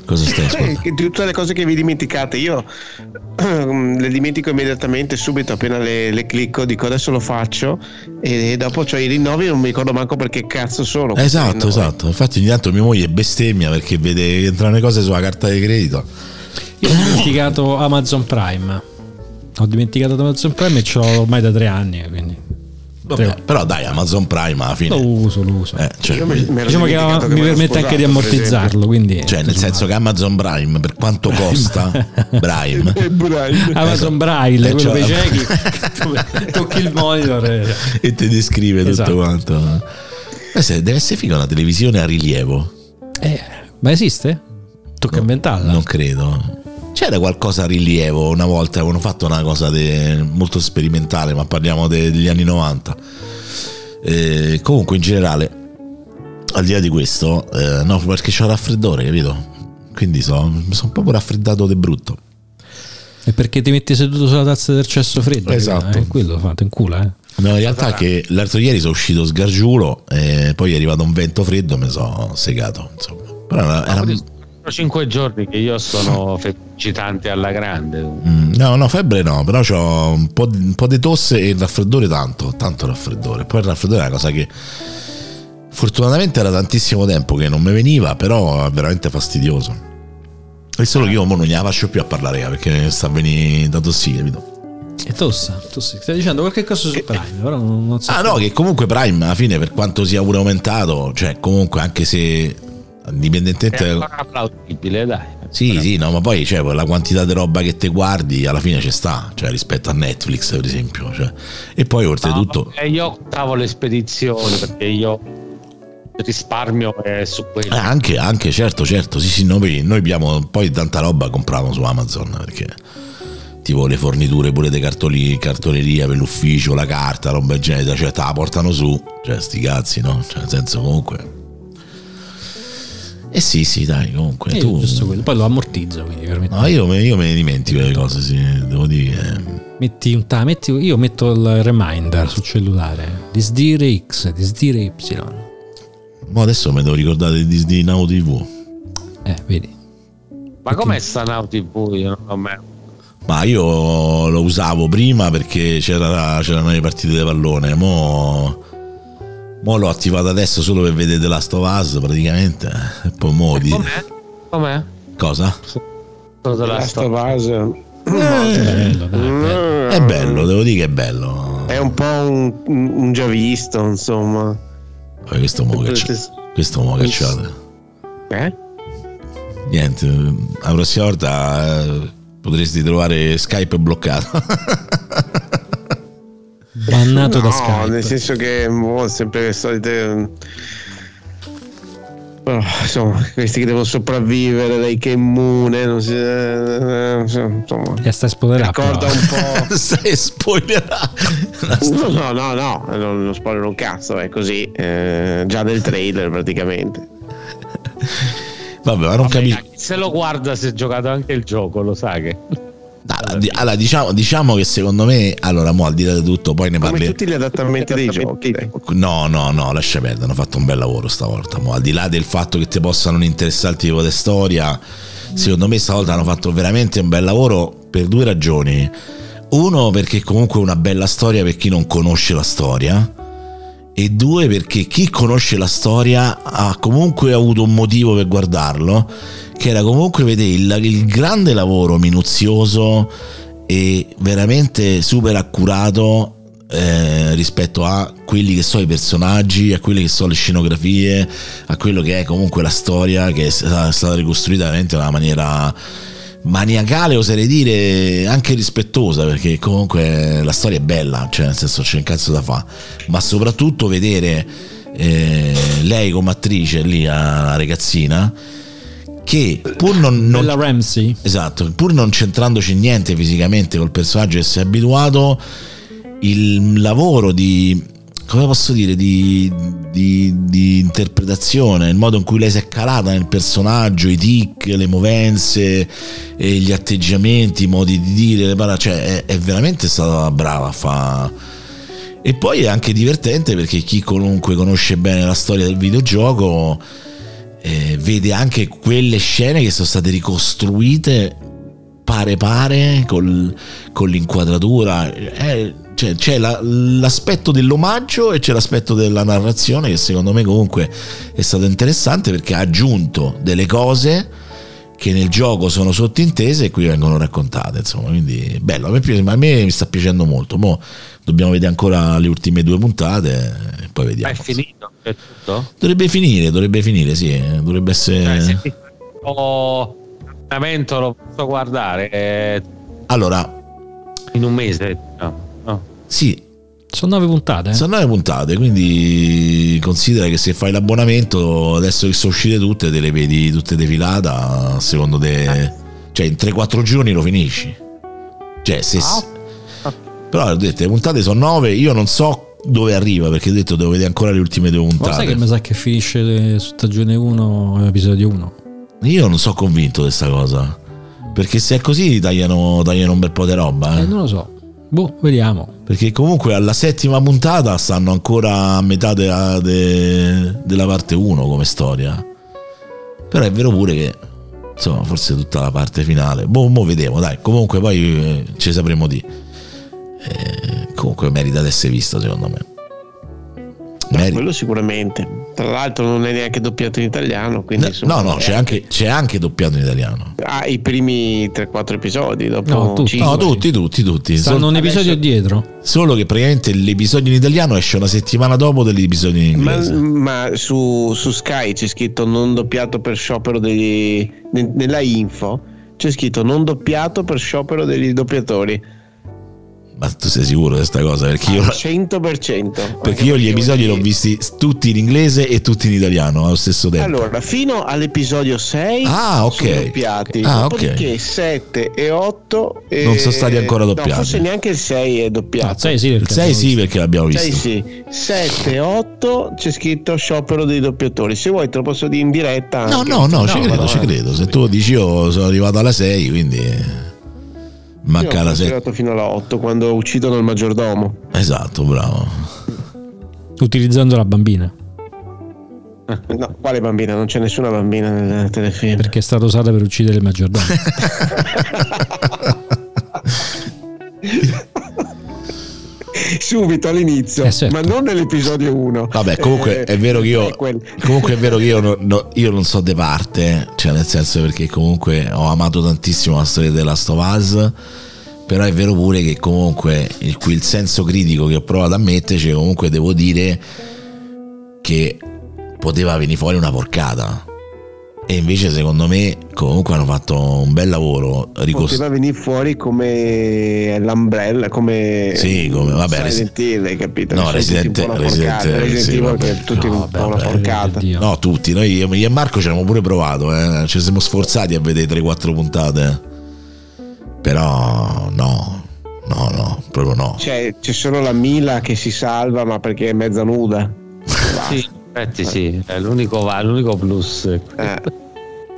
Cosa stai Eh, ascoltando? che tutte le cose che vi dimenticate, io <clears throat> le dimentico immediatamente, subito appena le, le clicco, dico adesso lo faccio e, dopo ho i rinnovi e non mi ricordo manco perché cazzo sono. Esatto, esatto. Infatti ogni tanto mia moglie bestemmia perché vede che entrano le cose sulla carta di credito. Io ho dimenticato Amazon Prime. Ho dimenticato Amazon Prime e ce l'ho ormai da tre anni. Quindi Vabbè, però dai, Amazon Prime alla fine. lo uso, lo uso. Eh, cioè, diciamo che dimenticato mi permette anche di ammortizzarlo. Quindi, cioè, nel senso che Amazon Prime per quanto costa <laughs> Prime esempio. Amazon Braille, Eh, quello cioè- ciechi, <laughs> tocchi il monitor. e- e ti descrive tutto Esatto. quanto. Eh, se- deve essere figa una televisione a rilievo. Eh, ma esiste? Tocca inventarla. Non credo. C'era qualcosa a rilievo una volta, avevano fatto una cosa de- molto sperimentale, ma parliamo de- degli anni 90. Eh, comunque in generale, al di là di questo, eh, no, perché c'ho raffreddore, capito? Quindi so- mi sono proprio raffreddato di brutto. È perché ti metti seduto sulla tazza del cesso freddo. Esatto. Eh, quello fate in culo, eh. No, in realtà che l'altro ieri sono uscito sgargiulo e poi è arrivato un vento freddo e mi sono segato. Insomma. Però era, era- Sono 5 giorni che io sono feccitante alla grande. Mm, no, no, febbre no, però ho un po', di, un po' di tosse e il raffreddore tanto, tanto raffreddore. Poi il raffreddore è una cosa che fortunatamente era tantissimo tempo che non mi veniva, però è veramente fastidioso. È solo che io non gliela faccio più a parlare perché sta venire da tossire, capito? E tossa, tossa. Stai dicendo qualche cosa su Prime, però non, non so. Ah no, che comunque Prime alla fine per quanto sia pure aumentato, cioè comunque anche se È indipendentemente... ancora plausibile, dai. Sì, sì, no, ma poi cioè, la quantità di roba che te guardi alla fine ci sta, cioè rispetto a Netflix per esempio. cioè. E poi oltretutto... E io optavo le spedizioni perché io risparmio è su quello. Eh, anche, anche, certo, certo, sì, sì, noi, noi abbiamo poi tanta roba compriamo su Amazon perché tipo le forniture pure di cartoleria per l'ufficio, la carta, roba del genere, cioè te la portano su, cioè sti cazzi, no? Cioè nel senso comunque... Eh sì, sì, dai, comunque Eh, tu... giusto quello. Poi lo ammortizzo, quindi No, io, me- io me ne dimentico le cose, sì, devo dire metti un ta- metti- io metto il reminder sul cellulare. Disdire X, disdire Y. Ma adesso mi devo ricordare di Disney Now TV. Eh, vedi. Ma com'è sta Now TV? Io non ho mai- Ma io lo usavo prima perché c'era, c'erano le partite di pallone. Mo, mo l'ho attivato adesso solo per vedere The Last of Us praticamente. E poi mo di... Com'è? Com'è? Cosa? Cosa la Last sto- of Us bello. È bello, devo dire che è bello. è un po' un, un- già visto, insomma. Poi questo mo caccia- questo mo cacciate. Eh? Niente, la prossima volta eh, potresti trovare Skype bloccato. <laughs> Bannato da No, Skype. nel senso che boh, sempre le solite. oh, insomma, questi che devono sopravvivere, lei che è immune, non si, eh, insomma, E sta spoilerando. ricorda un po'. <laughs> Stai spoilerando. No, no, no, no, non, non spoiler un cazzo, è così, eh, già nel trailer praticamente. Vabbè, ma non capisco. Se lo guarda si è giocato anche il gioco, lo sa che. Allora, di- allora, diciamo, diciamo che secondo me, allora, mo al di là di tutto, poi ne Come parli. tutti gli adattamenti dei giochi. No, no, no, lascia perdere, hanno fatto un bel lavoro stavolta. Mo, al di là del fatto che ti possa non interessare il tipo di storia, secondo me stavolta hanno fatto veramente un bel lavoro per due ragioni. Uno, perché comunque è una bella storia per chi non conosce la storia. E due, perché chi conosce la storia ha comunque avuto un motivo per guardarlo, che era comunque vedere il, il grande lavoro minuzioso e veramente super accurato eh, rispetto a quelli che sono i personaggi, a quelle che sono le scenografie, a quello che è comunque la storia che è stata, è stata ricostruita veramente in una maniera maniacale, oserei dire anche rispettosa, perché comunque la storia è bella, cioè nel senso c'è un cazzo da fare, ma soprattutto vedere eh, lei come attrice lì, la ragazzina, che pur non, non Ramsey. Esatto, pur non c'entrandoci niente fisicamente col personaggio che si è abituato, il lavoro di come posso dire di, di- di interpretazione, il modo in cui lei si è calata nel personaggio, i tic, le movenze, e gli atteggiamenti, i modi di dire, le parole, cioè è, è veramente stata brava a fare. E poi è anche divertente perché chi comunque conosce bene la storia del videogioco eh, vede anche quelle scene che sono state ricostruite pare pare col- con l'inquadratura. Eh, cioè, c'è la- l'aspetto dell'omaggio e c'è l'aspetto della narrazione che secondo me comunque è stato interessante perché ha aggiunto delle cose che nel gioco sono sottintese e qui vengono raccontate insomma quindi bello a me, a me mi sta piacendo molto Mo dobbiamo vedere ancora le ultime due puntate e poi Ma vediamo è finito? È tutto? dovrebbe finire dovrebbe finire sì eh, dovrebbe essere Cioè, se ti faccio abbonamento lo posso guardare eh, allora in un mese? No. no. sì Sono nove puntate. eh? Sono nove puntate, quindi considera che se fai l'abbonamento, adesso che sono uscite tutte, te le vedi tutte defilate, a secondo te... Cioè in 3-4 giorni lo finisci. Cioè se... Però ho detto, le puntate sono nove, io non so dove arriva, perché ho detto devo vedere ancora le ultime due Ma sai puntate. che mi sa che finisce eh, stagione 1, episodio 1? Io non sono convinto di questa cosa. Perché se è così tagliano, tagliano un bel po' di roba. Eh, eh. non lo so. Boh, vediamo. Perché comunque alla settima puntata stanno ancora a metà della, de- della parte 1 come storia. Però è vero pure che insomma, forse tutta la parte finale. Boh, mo vedremo, dai. Comunque poi eh, ci sapremo di. Eh, comunque merita di essere visto, secondo me. No, Merita. quello sicuramente. Tra l'altro non è neanche doppiato in italiano, quindi No, insomma, no, c'è eh, anche, c'è anche doppiato in italiano. Ah, i primi 3-4 episodi, dopo No, tutti. No, tutti, tutti, tutti. Stanno Sol- un episodio adesso- dietro. solo che praticamente l'episodio in italiano esce una settimana dopo dell'episodio in Ma, inglese. ma su, su Sky c'è scritto non doppiato per sciopero degli. ne- nella info c'è scritto non doppiato per sciopero degli doppiatori. Ma tu sei sicuro di questa cosa? Perché io, Al 100%. perché io gli episodi li ho visti tutti in inglese e tutti in italiano allo stesso tempo. Allora, fino all'episodio 6 Ah, ok. sono doppiati. Ah, ok. Dopodiché 7 e 8 e- Non sono stati ancora doppiati. No, forse neanche il 6 è Ah, doppiato. sai, sì, Il perché 6 abbiamo sì, perché l'abbiamo 6 visto. sì, 7 e 8 c'è scritto sciopero dei doppiatori. Se vuoi te lo posso dire in diretta. No, anche. no, no, ci No, credo, no, ci credo. Se tu dici io sono arrivato alla 6, quindi manca la 6. arrivato fino alla 8 quando uccidono il maggiordomo. Esatto, bravo. Utilizzando la bambina. No, quale bambina? Non c'è nessuna bambina nel telefilm. Perché è stata usata per uccidere il maggiordomo. <laughs> Subito all'inizio, Eh, certo. ma non nell'episodio 1. Vabbè, comunque è vero che io <laughs> comunque è vero che io, non- no- io non so de parte, cioè nel senso perché comunque ho amato tantissimo la storia della Us, però è vero pure che comunque il, il senso critico che ho provato a metterci, comunque devo dire che poteva venire fuori una porcata. E invece secondo me comunque hanno fatto un bel lavoro ricostruendo Poteva venire fuori come l'Umbrella, come Sì, come- vabbè, Resident Evil, hai capito? No, Resident- sì, Evil vabbè. è tutti No, un po' una vabbè, porcata. No, tutti, noi io e Marco ci abbiamo pure provato, eh. ci siamo sforzati a vedere 3-4 puntate. Però no, no, no, proprio no. Cioè, c'è solo la Mila che si salva, ma perché è mezza nuda. Sì, effetti sì, è l'unico, va- l'unico plus. Eh,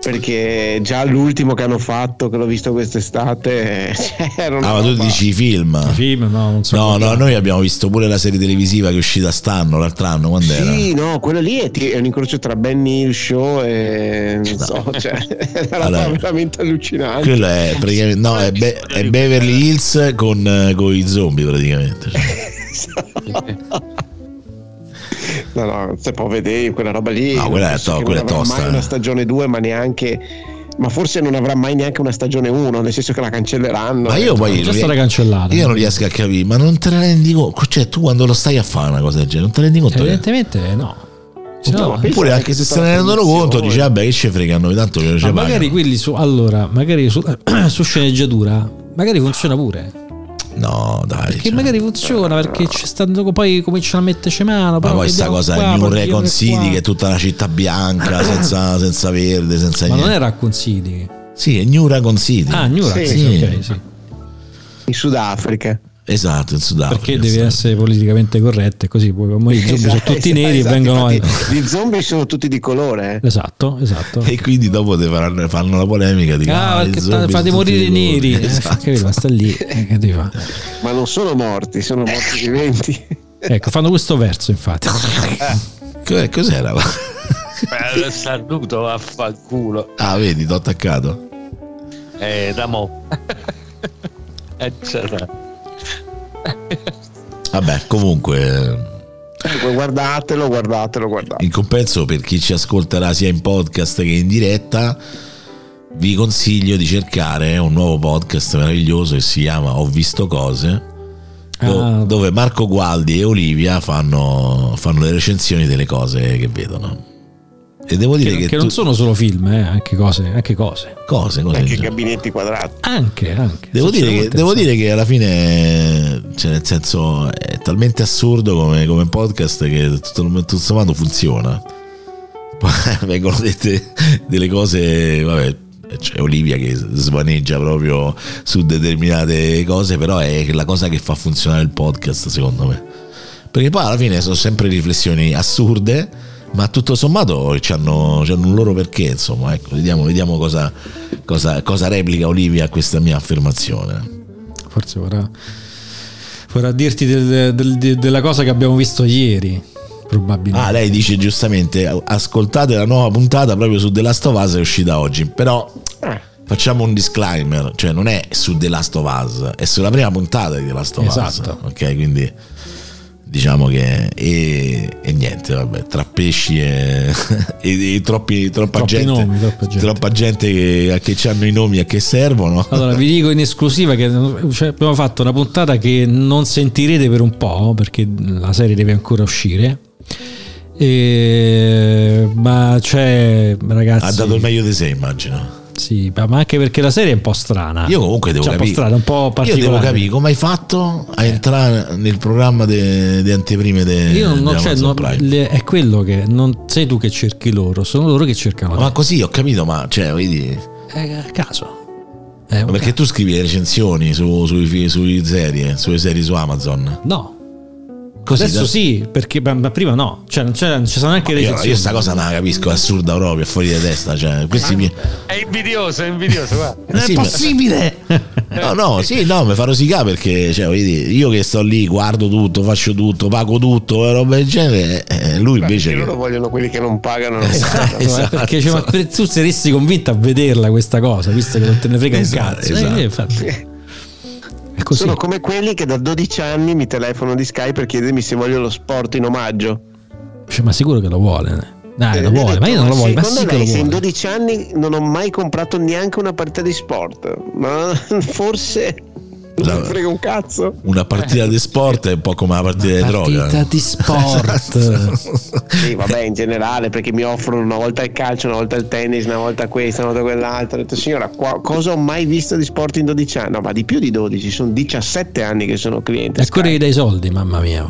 perché già l'ultimo che hanno fatto, che l'ho visto quest'estate, <laughs> cioè, era una Ah, ma tu dici i film? Film, no, non so. No, no, noi abbiamo visto pure la serie televisiva che è uscita stanno, l'altro anno, quando era? Sì, no, quello lì è, è un incrocio tra Benny Hill Show e non so, cioè, <laughs> è roba Allora, veramente allucinante. Quello è praticamente, no, è, Be- è Beverly Hills con, eh, con i zombie praticamente. cioè. <laughs> No, no, se può vedere quella roba lì. No, quella è to- che quella non è avrà tosta, mai eh. una stagione 2, ma neanche. Ma forse non avrà mai neanche una stagione 1, nel senso che la cancelleranno. Ma io poi Già non stata cancellata. io non riesco a capire, ma non te ne rendi conto? Cioè, tu quando lo stai a fare una cosa del genere, non te ne rendi conto? che- Evidentemente no. Se no, No, ma pensa Oppure anche anche se se ne rendono conto, dice vabbè che ci fregano, tanto che ma ci magari pagano. quelli su allora, magari su, <clears throat> su sceneggiatura, magari funziona pure. No, dai. Perché cioè. magari funziona perché ci stanno poi cominciano a metterci mano. Ma poi sta vediamo cosa qua, del New Recon City qua. che è tutta una città bianca <coughs> senza, senza verde, senza Ma non niente. è Raccoon City. Sì, è New Recon City. Ah, New Raccoon Sì. City, ok, sì. In Sudafrica. Esatto, in Sudafrica. Perché devi essere politicamente corretto e così poi come i zombie sono Esatto, tutti neri e esatto, vengono infatti, Gli zombie sono tutti di colore. eh. Esatto, esatto. E quindi dopo faranno, fanno la polemica di Ah, sta- fate morire i neri. <laughs> Esatto. Capito? Ma sta lì. eh? Ma non sono morti, sono morti <laughs> viventi. Ecco, fanno questo verso infatti. <laughs> Cos'è- Cos'era? Eh, Saluto vaffanculo. Ah, vedi, t'ho attaccato. Eh, da mo. Eh, c'era. Vabbè, comunque, Comunque, guardatelo, guardatelo, guardatelo. in compenso per chi ci ascolterà sia in podcast che in diretta, vi consiglio di cercare un nuovo podcast meraviglioso che si chiama Ho visto cose, Ah. dove Marco Gualdi e Olivia fanno, fanno le recensioni delle cose che vedono. E devo dire Che, che, che tu- non sono solo film, eh, anche cose, anche cose. cose, cose Anche gabinetti quadrati. Anche, anche. Devo dire, che, devo dire che alla fine, cioè nel senso, è talmente assurdo come, come podcast che tutto, tutto sommato funziona. Poi <laughs> vengono dette delle cose, vabbè, c'è Olivia che svaneggia proprio su determinate cose, però è la cosa che fa funzionare il podcast secondo me. Perché poi alla fine sono sempre riflessioni assurde, ma tutto sommato hanno un loro perché, insomma, ecco, vediamo, vediamo cosa, cosa, cosa replica Olivia a questa mia affermazione. Forse vorrà, vorrà dirti del- del- de- della cosa che abbiamo visto ieri, probabilmente. Ah, lei dice giustamente, ascoltate la nuova puntata proprio su The Last of Us è uscita oggi, però facciamo un disclaimer, cioè non è su The Last of Us, è sulla prima puntata di The Last of Esatto. Us, ok? Quindi diciamo che e, e niente, vabbè, tra pesci e, <laughs> e- e troppi, troppa, gente, nomi, troppa gente. troppa gente che, a che hanno i nomi a che servono. <laughs> Allora, vi dico in esclusiva che cioè, abbiamo fatto una puntata che non sentirete per un po', perché la serie deve ancora uscire. E- ma c'è, ragazzi. ha dato il meglio di sé, immagino. Sì, ma anche perché la serie è un po' strana. Io comunque devo Cioè, capire. un po' strana, un po' Io particolare. devo capire come hai fatto a entrare nel programma di anteprime de, Io non, cioè, non- le- è quello che non sei tu che cerchi loro, sono loro che cercano te. Ma così ho capito, ma cioè, vedi, È a caso. È ma perché tu scrivi le recensioni su, sui, sui serie, sulle serie su Amazon? No. Così Adesso da- sì, perché ma ma prima no. Cioè, non, c'era, non ci sono neanche Io, recensioni. io sta cosa non la capisco, è assurda proprio, è fuori di testa. Cioè, questi mi... È invidioso, è invidioso, guarda. Non è possibile! No, no, sì, no, mi fa rosicare perché, cioè, dire, io che sto lì, guardo tutto, faccio tutto, pago tutto, e roba del genere, eh, lui invece... perché Che... loro vogliono quelli che non pagano. non <laughs> Esatto. No, è perché cioè, tu saresti convinta a vederla questa cosa, visto che non te ne frega Esatto, un cazzo. esatto. Eh, infatti. Sono come quelli che da 12 anni mi telefonano di Sky per chiedermi se voglio lo sport in omaggio. Cioè, ma sicuro che lo vuole. Dai, Eh, lo vuole, detto, ma io non lo voglio, ma secondo sì lei se in vuole. 12 anni non ho mai comprato neanche una partita di sport, ma <laughs> forse non frega un cazzo. Una partita di sport è un po' come una partita di droga. Partita di sport. <laughs> Sì, vabbè, in generale, perché mi offrono una volta il calcio, una volta il tennis, una volta questo, una volta quell'altro. Ho detto, signora, qua- cosa ho mai visto di sport in 12 anni? No, ma di più di 12, sono 17 anni che sono cliente. Sky. gli dai soldi, mamma mia.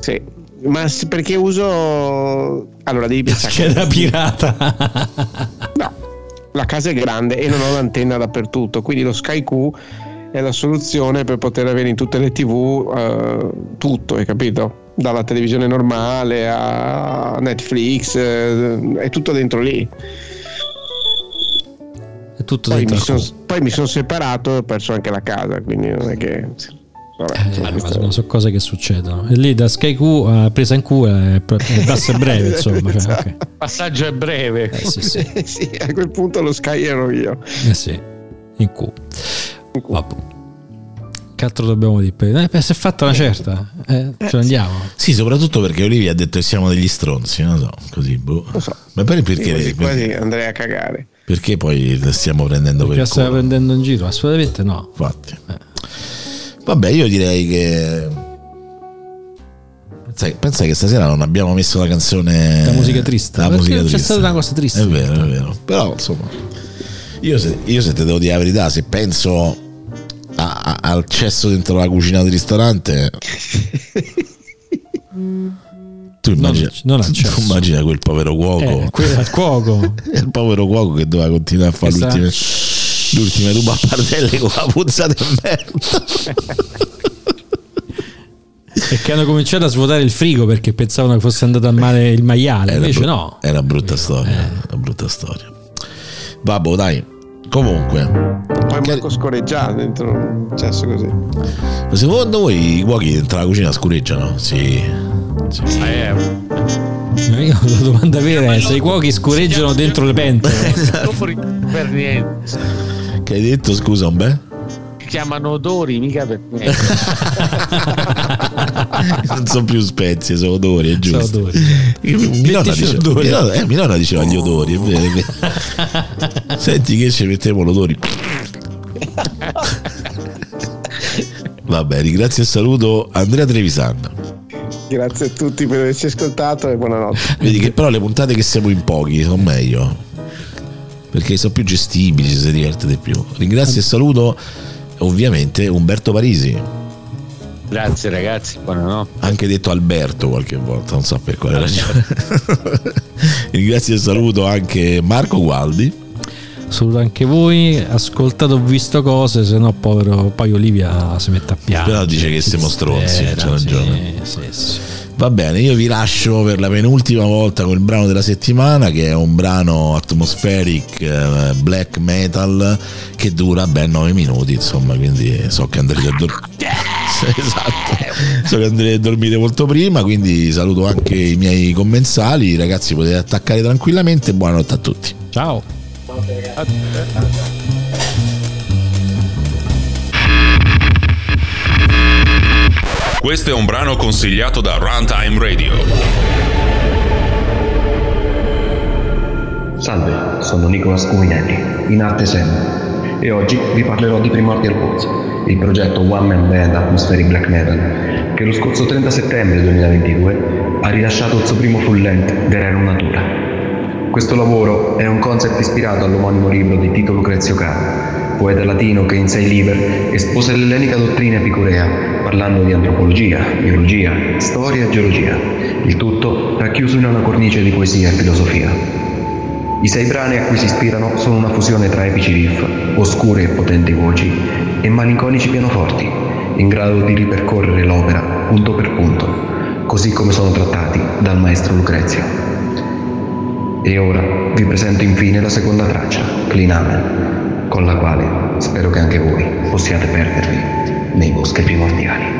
Sì. Ma perché uso. Allora, devi pensare. che- Scheda pirata. No, la casa è grande e non ho l'antenna dappertutto, quindi lo Sky Q è la soluzione per poter avere in tutte le TV eh, tutto, hai capito? Dalla televisione normale a Netflix, eh, è tutto dentro lì. È tutto Poi dentro mi, son- poi mi sono separato e ho perso anche la casa, quindi non è che. Vabbè, Eh, sono, sono cose che succedono. E lì da Sky Q a presa in Q è, è basso e breve, <laughs> insomma. Cioè, ok. Il passaggio è breve. Eh sì, sì. <laughs> sì, a quel punto lo Sky ero io. Eh sì. In Q. Vabbè. Che altro dobbiamo dire? Eh, se è fatta una certa, eh, ce ne andiamo. Sì, soprattutto perché Olivia ha detto che siamo degli stronzi, non so, così, boh. so. Ma poi perché, Io quasi, andrei a cagare. perché poi le stiamo prendendo Perché per stai culo? prendendo in giro? Assolutamente no. Infatti. Vabbè, io direi che... Pensa, pensa che stasera non abbiamo messo la canzone... La musica triste. La musica c'è triste. stata una cosa triste. È vero, è vero. Però, insomma, io se, io se te devo dire la verità, se penso a- a- al cesso dentro la cucina del ristorante... Tu immagina, non al tu immagina quel povero cuoco. Eh, quello al cuoco. <laughs> il povero cuoco che doveva continuare a fare Che sta- l'ultime, l'ultime due pappardelle con la puzza di merda. <laughs> e che hanno cominciato a svuotare il frigo perché pensavano che fosse andato a male il maiale. Invece bru- no. Era brutta storia. Una brutta storia. Vabbè, dai. Comunque, Poi Marco scorreggiato dentro un cesso così. ma secondo voi i cuochi dentro la cucina scureggiano? Sì. Eh, Io la domanda vera è se i cuochi scureggiano dentro le pentole. <laughs> Per niente. Che hai detto, scusa, un beh? Si chiamano odori, mica per niente. <laughs> non sono più spezie, sono odori, è giusto. Sono odori. Mi nonna, Mettici dice- odori. mi nonna- eh, mia nonna diceva gli odori, è vero, è vero. <laughs> Senti che ci mettiamo l'odori. Vabbè, ringrazio e saluto Andrea Trevisan. Grazie a tutti per averci ascoltato e buonanotte. Vedi che però le puntate che siamo in pochi sono meglio. Perché sono più gestibili, ci si diverte di più. Ringrazio e saluto ovviamente Umberto Parisi, Grazie ragazzi, buonanotte. anche detto Alberto qualche volta, non so per quale ragione. <laughs> Ringrazio e saluto anche Marco Gualdi. Saluto anche voi. Ascoltate, ho visto cose, se no, povero. Poi Olivia si mette a piangere. Però dice che siamo stronzi, Spera, c'ha ragione. Sì, sì, sì. Va bene, io vi lascio per la penultima volta con il brano della settimana che è un brano atmospheric eh, black metal che dura ben 9 minuti, insomma, quindi so che andrete a dormire. <laughs> esatto, so che andrete a dormire molto prima, quindi saluto anche i miei commensali, ragazzi potete attaccare tranquillamente, buonanotte a tutti. Ciao. Questo è un brano consigliato da Runtime Radio. Salve, sono Nicolas Cuminelli, in arte Sam, e oggi vi parlerò di Primordial Woods, il progetto One Man Band Atmospheric Black Metal, che lo scorso 30 settembre 2022 ha rilasciato il suo primo full length, Rerum Natura. Questo lavoro è un concept ispirato all'omonimo libro di Tito Lucrezio Caro, poeta latino che in sei liber espose l'ellenica dottrina epicurea, parlando di antropologia, biologia, storia e geologia, il tutto racchiuso in una cornice di poesia e filosofia. I sei brani a cui si ispirano sono una fusione tra epici riff, oscure e potenti voci e malinconici pianoforti, in grado di ripercorrere l'opera punto per punto, così come sono trattati dal maestro Lucrezio. E ora vi presento infine la seconda traccia, Clean con la quale spero che anche voi possiate perdervi nei boschi primordiali.